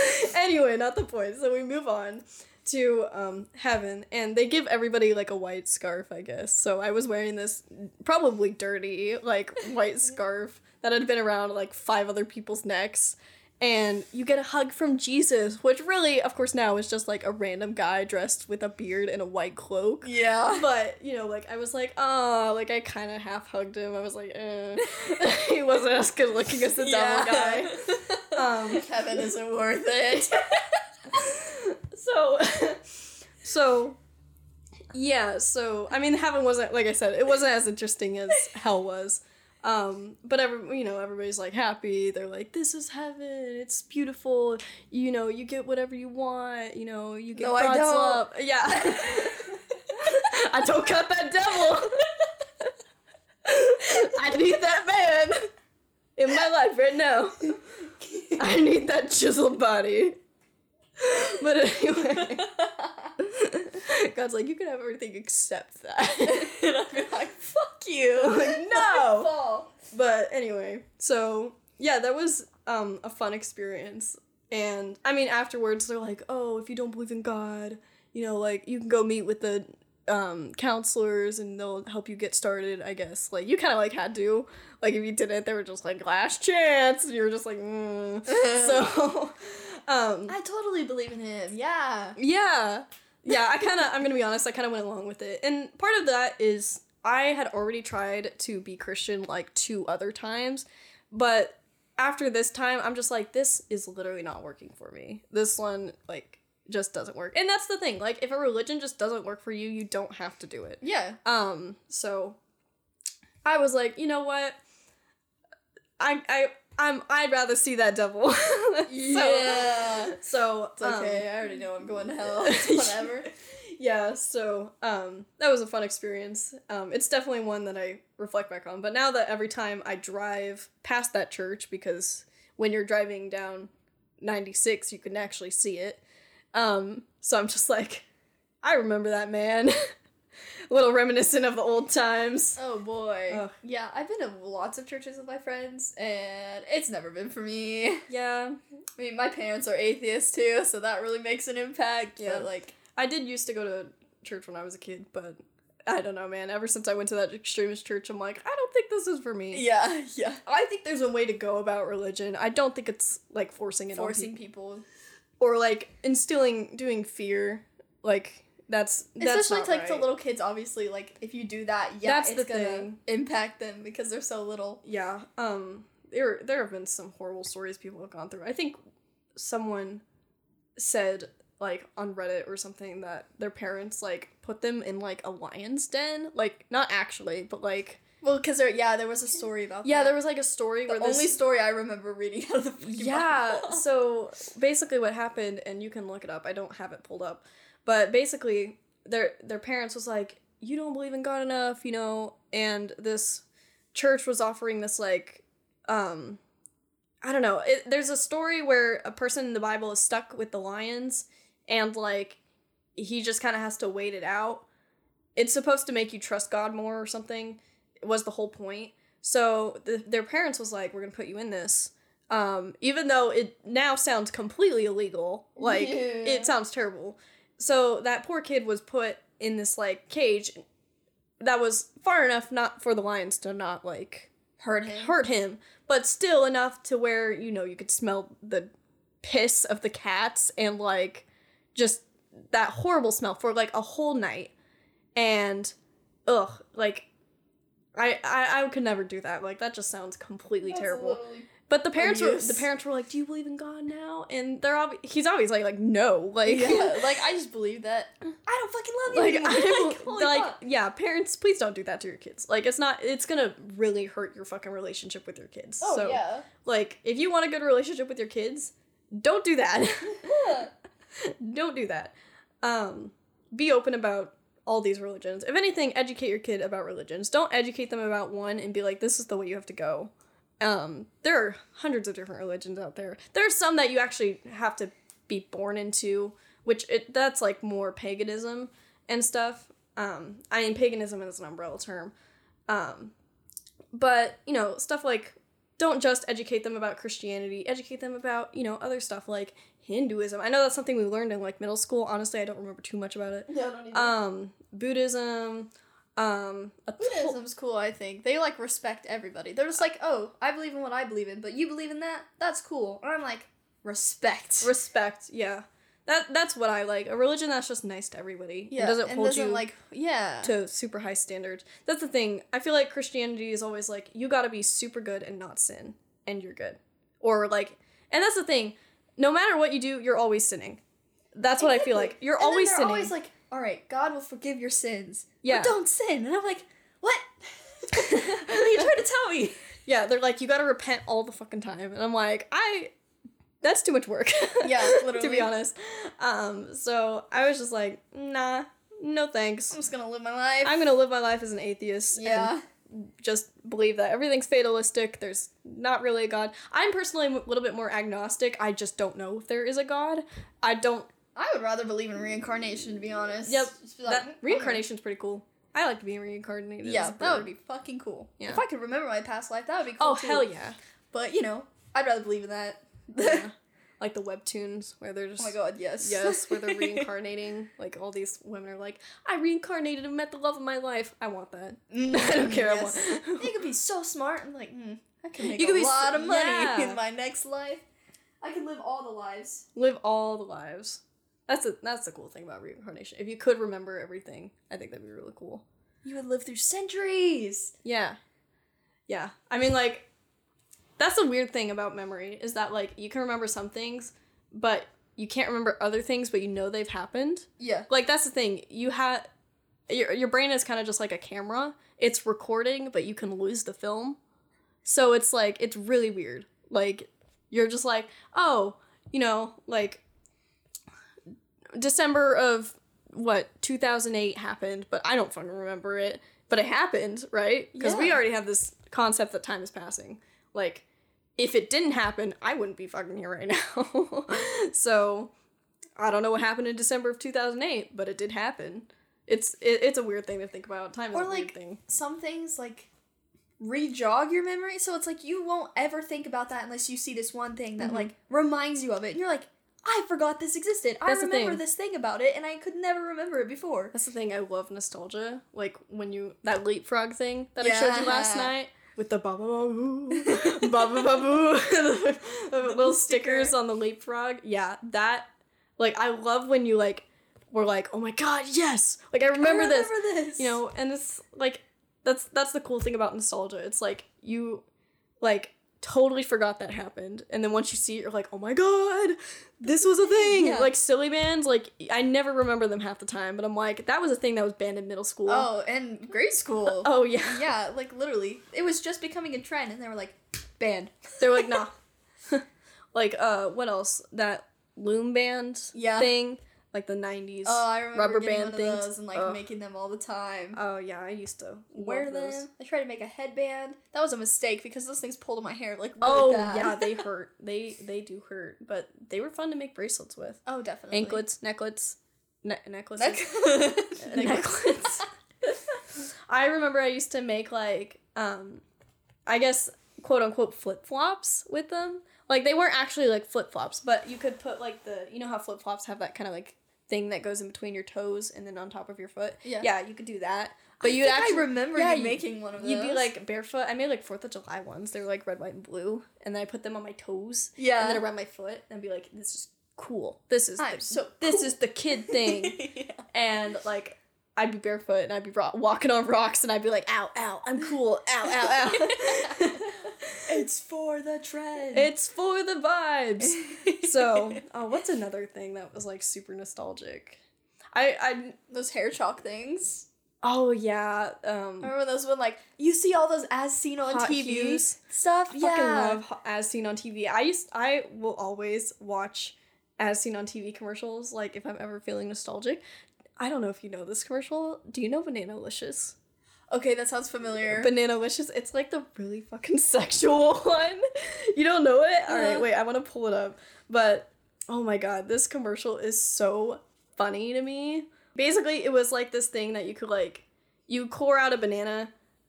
anyway, not the point. So we move on to um, heaven, and they give everybody like a white scarf, I guess. So I was wearing this probably dirty like white scarf that had been around like five other people's necks. And you get a hug from Jesus, which really, of course, now is just like a random guy dressed with a beard and a white cloak. Yeah. But you know, like I was like, oh, like I kind of half hugged him. I was like, eh. he wasn't as good looking as the devil guy. Um, Heaven isn't worth it. so, so, yeah. So I mean, heaven wasn't like I said, it wasn't as interesting as hell was. Um, but every you know, everybody's like happy. They're like, this is heaven. It's beautiful. You know, you get whatever you want. You know, you get No, I God's don't. love. Yeah. I don't cut that devil. I need that man in my life right now. I need that chiseled body. But anyway, God's like, you can have everything except that. and I'd be like, fuck you. Like, no. But anyway, so yeah, that was um, a fun experience. And I mean, afterwards, they're like, oh, if you don't believe in God, you know, like you can go meet with the um, counselors and they'll help you get started, I guess. Like, you kind of like had to. Like, if you didn't, they were just like, last chance. And you were just like, mm. so, um, I totally believe in him. Yeah. yeah. Yeah, I kind of, I'm going to be honest, I kind of went along with it. And part of that is I had already tried to be Christian like two other times, but after this time, I'm just like, this is literally not working for me. This one, like, just doesn't work. And that's the thing. Like, if a religion just doesn't work for you, you don't have to do it. Yeah. Um, so I was like, you know what? I I I'm I'd rather see that devil. so, Yeah. So It's okay. I already know I'm going to hell. Whatever. yeah, so um that was a fun experience. Um it's definitely one that I reflect back on. But now that every time I drive past that church because when you're driving down 96 you can actually see it. Um so I'm just like I remember that man. a little reminiscent of the old times. Oh boy. Ugh. Yeah, I've been to lots of churches with my friends, and it's never been for me. Yeah. I mean, my parents are atheists too, so that really makes an impact. Yeah. But like, I did used to go to church when I was a kid, but I don't know, man. Ever since I went to that extremist church, I'm like, I don't think this is for me. yeah, yeah, I think there's a way to go about religion. I don't think it's like forcing it forcing on people, people or like instilling doing fear. Like that's that's especially like to right. little kids. Obviously, like if you do that, yeah, That's it's the gonna thing. impact them because they're so little. Yeah. Um. There there have been some horrible stories people have gone through. I think someone said like on Reddit or something that their parents like put them in like a lion's den. Like not actually, but like Well, because there, yeah, there was a story about yeah, that. there was like a story the where this only story I remember reading out of the yeah so basically what happened and you can look it up i don't have it pulled up but basically their their parents was like you don't believe in god enough you know? And this church was offering this like um i don't know it, there's a story where a person in the bible is stuck with the lions and like he just kind of has to wait it out. It's supposed to make you trust god more or something It was the whole point. So the, their parents was like we're gonna put you in this. Um even though it now sounds completely illegal like Yeah. it sounds terrible so that poor kid was put in this like cage that was far enough not for the lions to not like hurt him. hurt him but still enough to where you know you could smell the piss of the cats and like just that horrible smell for like a whole night and ugh like I, I I could never do that. Like that just sounds completely terrible. But the parents were the parents were like, "Do you believe in God now?" And they're obvi- he's always like, like no, like yeah, like I just believe that I don't fucking love you like anymore. I don't Like, like fuck. yeah, parents, please don't do that to your kids. Like it's not it's gonna really hurt your fucking relationship with your kids. Oh so yeah. like if you want a good relationship with your kids, don't do that. don't do that. Um, be open about all these religions. If anything, educate your kid about religions. Don't educate them about one and be like, this is the way you have to go. Um, there are hundreds of different religions out there. There are some that you actually have to be born into, which it that's like more paganism and stuff. Um, I mean, paganism is an umbrella term. Um, but you know, stuff like don't just educate them about Christianity, educate them about, you know, other stuff like Hinduism. I know that's something we learned in like middle school. Honestly, I don't remember too much about it. Yeah, I don't even. Um, Buddhism, um, Buddhism's cool, I think. They like respect everybody. They're just like, oh, I believe in what I believe in, but you believe in that? That's cool. And I'm like, respect. respect, yeah. That that's what I like. A religion that's just nice to everybody. yeah, It doesn't and hold doesn't you like, yeah. to super high standards. That's the thing. I feel like Christianity is always like you got to be super good and not sin and you're good. Or like and that's the thing. No matter what you do, you're always sinning. That's what I feel like. You're And always sinning. always like, all right, God will forgive your sins. Yeah. But don't sin. And I'm like, what? what are you trying to tell me? yeah, they're like you got to repent all the fucking time. And I'm like, I that's too much work. Yeah, literally. to be honest. Um so I was just like, nah, no thanks. I'm just gonna live my life. I'm to live my life as an atheist. yeah. just believe that everything's fatalistic. There's not really a god. I'm personally a little bit more agnostic. I just don't know if there is a god. I don't. I would rather believe in reincarnation, to be honest. Yep. Be like, that "Hmm, reincarnation's pretty cool. I like being reincarnated. Yeah, that would be fucking cool. Yeah. If I could remember my past life, that would be cool. Oh too. hell yeah! But you know, I'd rather believe in that. yeah. Like the webtoons where they're just oh my god, yes. yes, where they're reincarnating. Like all these women are like, I reincarnated and met the love of my life. I want that. Mm, I don't care. I yes. want- you could be so smart and like, mm, I could make You a could be lot so- of money yeah. in my next life. I could live all the lives. Live all the lives. That's a, that's the cool thing about reincarnation. If you could remember everything, I think that'd be really cool. You would live through centuries. Yeah. Yeah. I mean, like, that's the weird thing about memory is that, like, you can remember some things, but you can't remember other things, but you know they've happened. Yeah. Like, that's the thing. You had. Your, your brain is kind of just like a camera. It's recording, but you can lose the film. So it's like, it's really weird. Like, you're just like, oh, you know, like, December of what 2008 happened, but I don't fucking remember it. But it happened, right? Because we already have this concept that time is passing. Like, if it didn't happen, I wouldn't be fucking here right now. so, I don't know what happened in December of 2008, but it did happen. It's it, it's a weird thing to think about. Time is Or, a weird thing. Some things like re-jog your memory, so it's like you won't ever think about that unless you see this one thing that Mhm. like reminds you of it, and you're like, I forgot this existed. I That's the remember thing. this thing about it, and I could never remember it before. That's the thing. I love nostalgia. Like when you that leapfrog thing that I showed you last night with the baba baboo, baba baboo, the little stickers on the leapfrog. Yeah, that. Like I love when you like were like, oh my god, yes! Like I remember, I this. remember this. You know, and it's like that's that's the cool thing about nostalgia. It's like you like totally forgot that happened and then once you see it you're like oh my god this was a thing Yeah. like Silly Bandz like i never remember them half the time but i'm like that was a thing that was banned in middle school Oh, and grade school. oh yeah yeah, like literally, it was just becoming a trend, and they were like, banned. they're like nah like uh what else that loom band Yeah. thing like the 90s Oh, I remember rubber band things and like Ugh. making them all the time. oh yeah i used to Wear them. those. I tried to make a headband. That was a mistake because those things pulled on my hair like oh yeah they hurt they they do hurt but they were fun to make bracelets with oh, definitely. anklets, necklets, ne- necklaces, Neck- necklets. I remember I used to make like, um, I guess quote unquote flip flops with them. Like they weren't actually like flip flops, but you could put like the you know how flip flops have that kind of like thing that goes in between your toes and then on top of your foot. Yeah. yeah, you could do that. But you'd actually I remember yeah, you you- making one of those. You'd be like barefoot. I made like Fourth of July ones. They were like red, white, and blue, and then I put them on my toes. Yeah. And then around my foot, and be like, "This is cool. This is I'm the, so this cool." is the kid thing." yeah. and like I'd be barefoot and I'd be ro- walking on rocks and I'd be like, "Ow, ow, I'm cool. Ow, ow, ow." It's for the trend. It's for the vibes. so, oh, what's another thing that was like super nostalgic? I I those hair chalk things. oh yeah, um Remember those when like you see all those as seen on TV Hues. stuff? I yeah. fucking love as seen on TV. I used I will always watch as seen on TV commercials like if I'm ever feeling nostalgic. I don't know if you know this commercial. Do you know Bananalicious? Okay, that sounds familiar. Bananalicious, it's like the really fucking sexual one. You don't know it? All right, Uh-huh. wait, I want to pull it up. But oh my god, this commercial is so funny to me. Basically, it was like this thing that you could like you core out a banana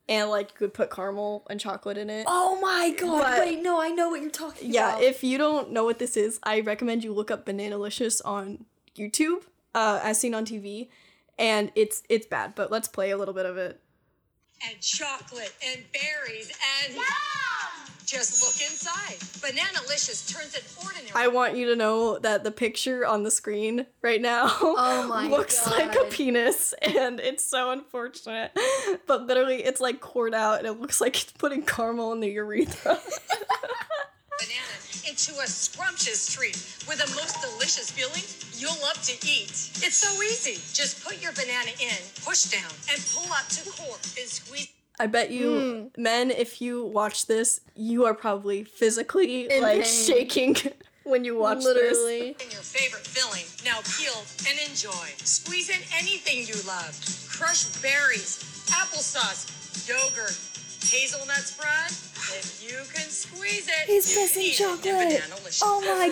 and like you could put caramel and chocolate in it. oh my god! But- Wait, no, I know what you're talking Yeah, about. if you don't know what this is, I recommend you look up Bananalicious on YouTube, uh, as seen on TV, and it's it's bad. But let's play a little bit of it. And chocolate and berries and just look inside. Bananalicious turns an ordinary I want you to know that the picture on the screen right now Oh my looks like a penis, and it's so unfortunate. But literally, it's like poured out, and it looks like it's putting caramel in the urethra. banana into a scrumptious treat with the most delicious feeling you'll love to eat. It's so easy. Just put your banana in, push down, and pull up to core and squeeze I bet you, hmm. men, if you watch this, you are probably physically In like pain. shaking when you watch this. Literally. in your favorite filling. Now peel and enjoy. Squeeze in anything you love. Crushed berries, applesauce, yogurt, hazelnut spread. If you can squeeze it, He's you can missing eat chocolate. Bananalicious. Oh my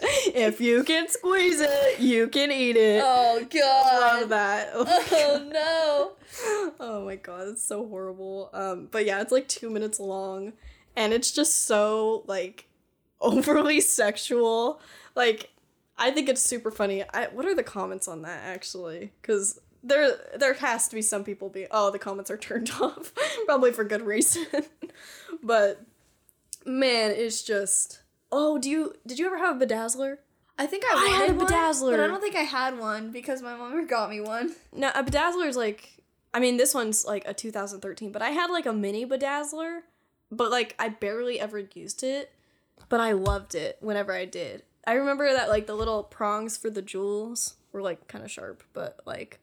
god. if you can squeeze it, you can eat it. oh god. Love that. Oh no. oh my god, it's so horrible. Um, but yeah, it's like two minutes long, and it's just so like overly sexual. Like, I think it's super funny. I what are the comments on that actually? Because there there has to be some people be oh the comments are turned off, probably for good reason. but man, it's just oh do you did you ever have a bedazzler? I think I, I had a wanted one, bedazzler. but I don't think I had one because my mom never got me one. No, a bedazzler is like, I mean, this one's like a 2013, but I had like a mini bedazzler, but like I barely ever used it, but I loved it whenever I did. I remember that like the little prongs for the jewels were like kind of sharp, but like,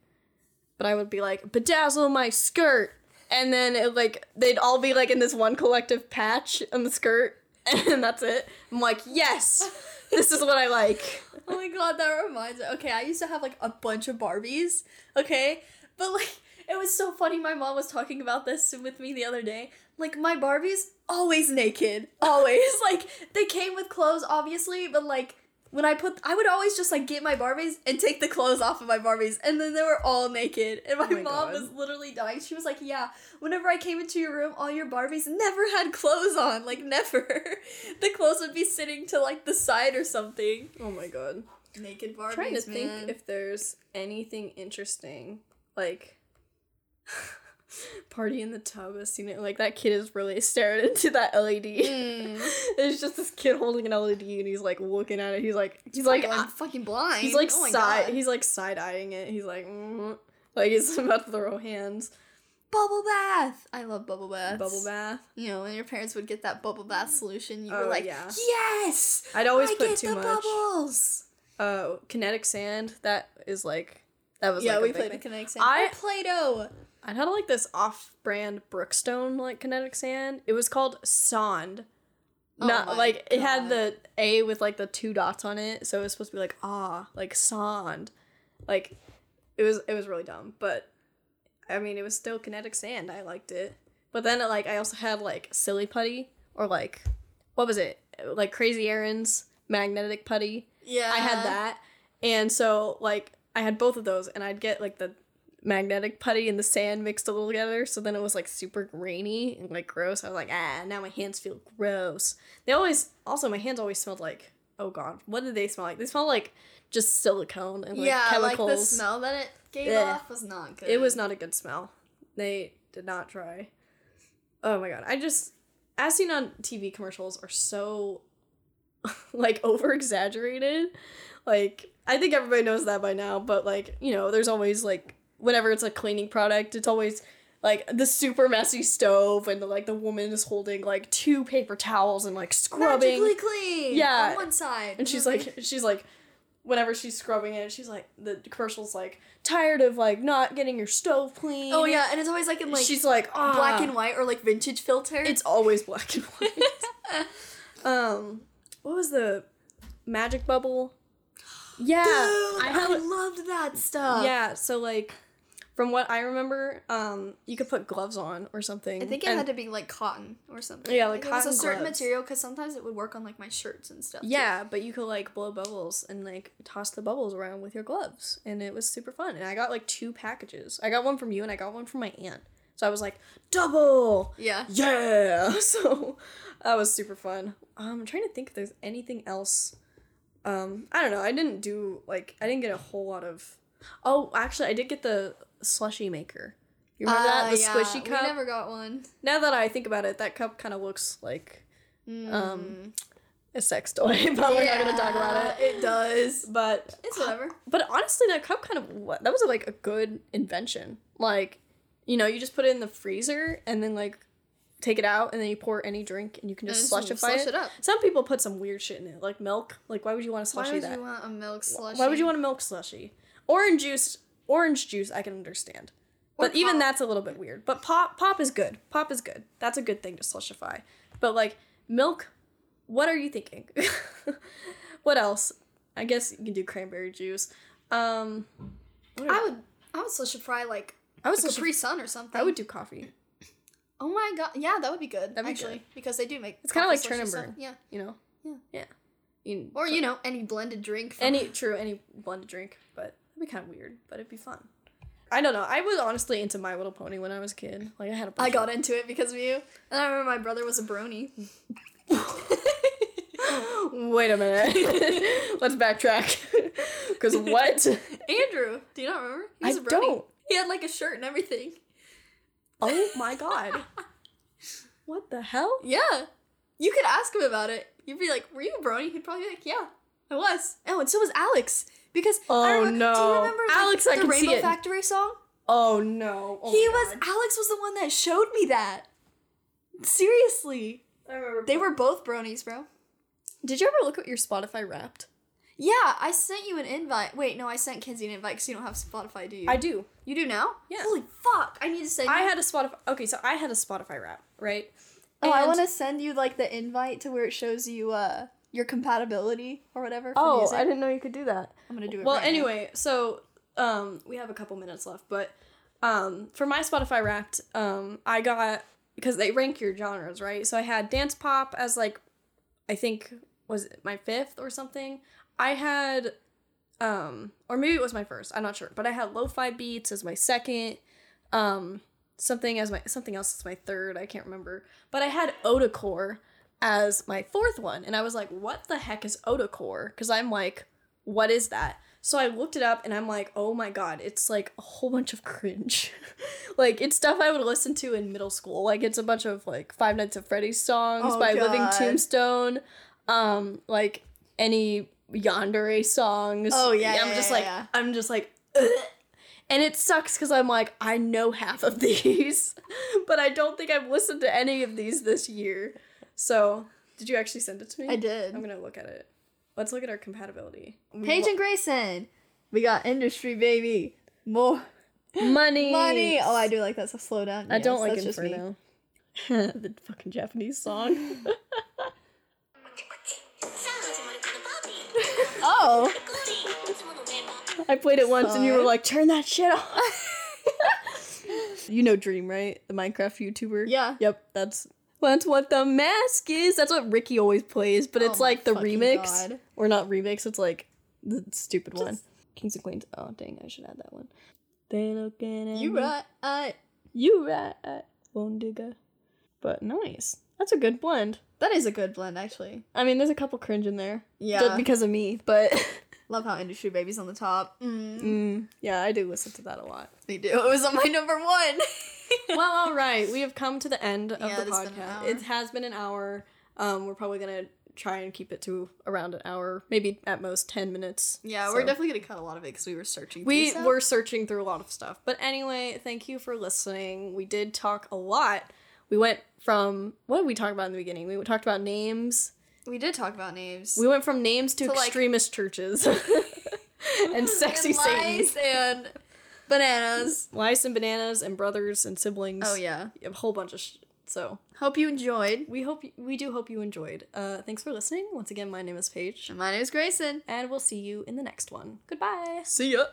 but I would be like, bedazzle my skirt, and then it like they'd all be like in this one collective patch on the skirt, and that's it. I'm like, yes, this is what I like. Oh my god, that reminds me. Okay, I used to have like a bunch of Barbies. Okay, but like it was so funny. My mom was talking about this with me the other day. Like my Barbies always naked, always. like they came with clothes, obviously, but like when I put, I would always just like get my Barbies and take the clothes off of my Barbies, and then they were all naked. And my, Oh my mom God. was literally dying. She was like, "Yeah, whenever I came into your room, all your Barbies never had clothes on. Like never. the clothes would be sitting to like the side or something." Oh my god. Naked Barbies. I'm trying to man. think if there's anything interesting like party in the tub has seen it like that kid is really staring into that led Mm. it's just this kid holding an led and he's like looking at it he's like he's like I'm ah- fucking blind. he's like oh side he's like side eyeing it he's like mm, like he's about to throw hands bubble bath. I love bubble bath. bubble bath You know, when your parents would get that bubble bath solution, you Oh, were like, yeah. yes. i'd always I put get too the much bubbles. uh kinetic sand that is like that was Yeah, like a we played thing. kinetic sand. I- oh, Play-Doh. I had like this off-brand Brookstone like kinetic sand. It was called Sond. Oh Not like it had the A with like the two dots on it, so it was supposed to be like ah, like Sond. Like it was it was really dumb, but I mean it was still kinetic sand. I liked it. But then like I also had like silly putty or like what was it? Like Crazy Aaron's, magnetic putty. Yeah. I had that. And so like I had both of those and I'd get like the magnetic putty and the sand mixed a little together. So then it was like super grainy and like gross. I was like, ah, now my hands feel gross. They always also my hands always smelled like oh god, what did they smell like? They smelled like just silicone and like yeah, chemicals. like the smell that it gave Ugh. off was not good. It was not a good smell. They did not try. Oh my god. I just as seen on TV commercials are so like over exaggerated. Like I think everybody knows that by now, but like, you know, there's always like whenever it's a cleaning product, it's always like the super messy stove and the, like the woman is holding like two paper towels and like scrubbing Magically clean. Yeah. On one side. and she's like she's like whenever she's scrubbing it she's like the commercial's like tired of like not getting your stove clean Oh yeah, and it's always like in like she's like black "Ah." and white or like vintage filter. it's always black and white um what was the magic bubble yeah Dude, I I, have loved that stuff. yeah so like from what i remember um you could put gloves on or something I think it and- had to be like cotton or something. Yeah, like cotton. it was a certain gloves. material because sometimes it would work on like my shirts and stuff. too. Yeah, but you could like blow bubbles and like toss the bubbles around with your gloves, and it was super fun. And I got like two packages. I got one from you, and I got one from my aunt. So I was like, double, Yeah. yeah. So that was super fun. Um, I'm trying to think if there's anything else. Um, I don't know. I didn't do like I didn't get a whole lot of. Oh, actually, I did get the slushy maker. You remember that Uh, the yeah, squishy cup? We never got one. Now that I think about it, that cup kind of looks like Mm. um a sex toy, but we're not gonna talk about it. It does. But It's whatever. but honestly, that cup kind of that was like a good invention. Like, you know, you just put it in the freezer and then like take it out and then you pour any drink and you can just slushify slush it. it up. Some people put some weird shit in it, like milk. Like, why would you want to slushy Why would that? you want a milk slushy? Why would you want a milk slushy? Orange juice, orange juice, I can understand. Or But even pop. that's a little bit weird. But pop, pop is good. Pop is good. That's a good thing to slushify. But like milk, what are you thinking? what else? I guess you can do cranberry juice. Um, are- I would. I would slushify like I a would Capri Sun or something. I would do coffee. Oh my god! Yeah, that would be good. That'd be actually, good. because they do make. It's kinda like slushy turn and burn. Yeah. You know. Yeah. Yeah. You, Or you know any blended drink. From any true any blended drink, but that'd be kind of weird. But it'd be fun. I don't know. I was honestly into My Little Pony when I was a kid. Like I had a. I got of- into it because of you, and I remember my brother was a brony. Wait a minute. Let's backtrack. Because what? Andrew, do you not remember? He I was a brony. don't. He had like a shirt and everything. Oh my god. What the hell? Yeah, you could ask him about it. You'd be like, "Were you a brony?" He'd probably be like, "Yeah, I was." Oh, and so was Alex. Because I Oh, remember, Do no. you remember like, Alex, I the can see Rainbow it. Factory song? Oh no. Oh he was God. Alex was the one that showed me that. Seriously, I remember. they were both bronies, bro. Did you ever look at your Spotify Wrapped? Yeah, I sent you an invite. Wait, no, I sent Kinsey an invite because you don't have Spotify, do you? I do. You do now? Yeah. Holy fuck! I need to send. I had a Spotify. Okay, so I had a Spotify Wrap, right? Oh, I want to send you like the invite to where it shows you uh your compatibility or whatever. For Oh, music. I didn't know you could do that. I'm gonna do it. Well, right now. anyway, so um, we have a couple minutes left, but um, for my Spotify Wrapped, um, I got because they rank your genres, right? So I had dance pop as like, I think was it my fifth or something. I had, um, or maybe it was my first. I'm not sure, but I had lo-fi beats as my second. Um, something as my something else as my third. I can't remember, but I had Otacore as my fourth one, and I was like, "What the heck is Otacore?" Because I'm like, "What is that?" So I looked it up, and I'm like, "Oh my god, it's like a whole bunch of cringe. like it's stuff I would listen to in middle school. Like it's a bunch of like Five Nights at Freddy's songs Oh, by Living Tombstone, um, like any Yandere songs. Oh, yeah, I'm yeah, just yeah, like, yeah. I'm just like. Ugh. And it sucks because I'm like, I know half of these, but I don't think I've listened to any of these this year. So, did you actually send it to me? I did. I'm gonna look at it. Let's look at our compatibility. Paige and Grayson, we got industry baby. More money. money. Oh, I do like that. So slow down. I Yes, don't like that's just me. Inferno. the fucking Japanese song. Oh, I played it once and you were like, turn that shit off. you know Dream, right? The Minecraft YouTuber? Yeah. Yep, that's that's what the mask is. That's what Ricky always plays, but it's Oh like the remix. God. Or not remix, it's like the stupid one. Kings and Queens. Oh dang, I should add that one. They looking at you right. Uh, You right. But nice. That's a good blend. that is a good blend, actually. I mean, there's a couple cringe in there. Yeah. Just because of me, but Love how industry babies on the top. Mm, mm, yeah, I do listen to that a lot. me do. It was on my number one. well, all right. We have come to the end of Yeah, the it been an podcast. It has been an hour. Um, we're probably gonna try and keep it to around an hour, maybe at most 10 minutes. Yeah, So- we're definitely gonna cut a lot of it because we were searching. through we were searching through a lot of stuff. But anyway, thank you for listening. We did talk a lot. We went from what did we talk about in the beginning? We talked about names. We did talk about names. We went from names to, To, like- extremist churches and sexy and Satans. lice and bananas. Lice and bananas and brothers and siblings. Oh yeah. a whole bunch of shit. So Hope you enjoyed. we hope we do hope you enjoyed. Uh, thanks for listening. Once again, my name is Paige, My name is Grayson. and we'll see you in the next one. Goodbye. See ya.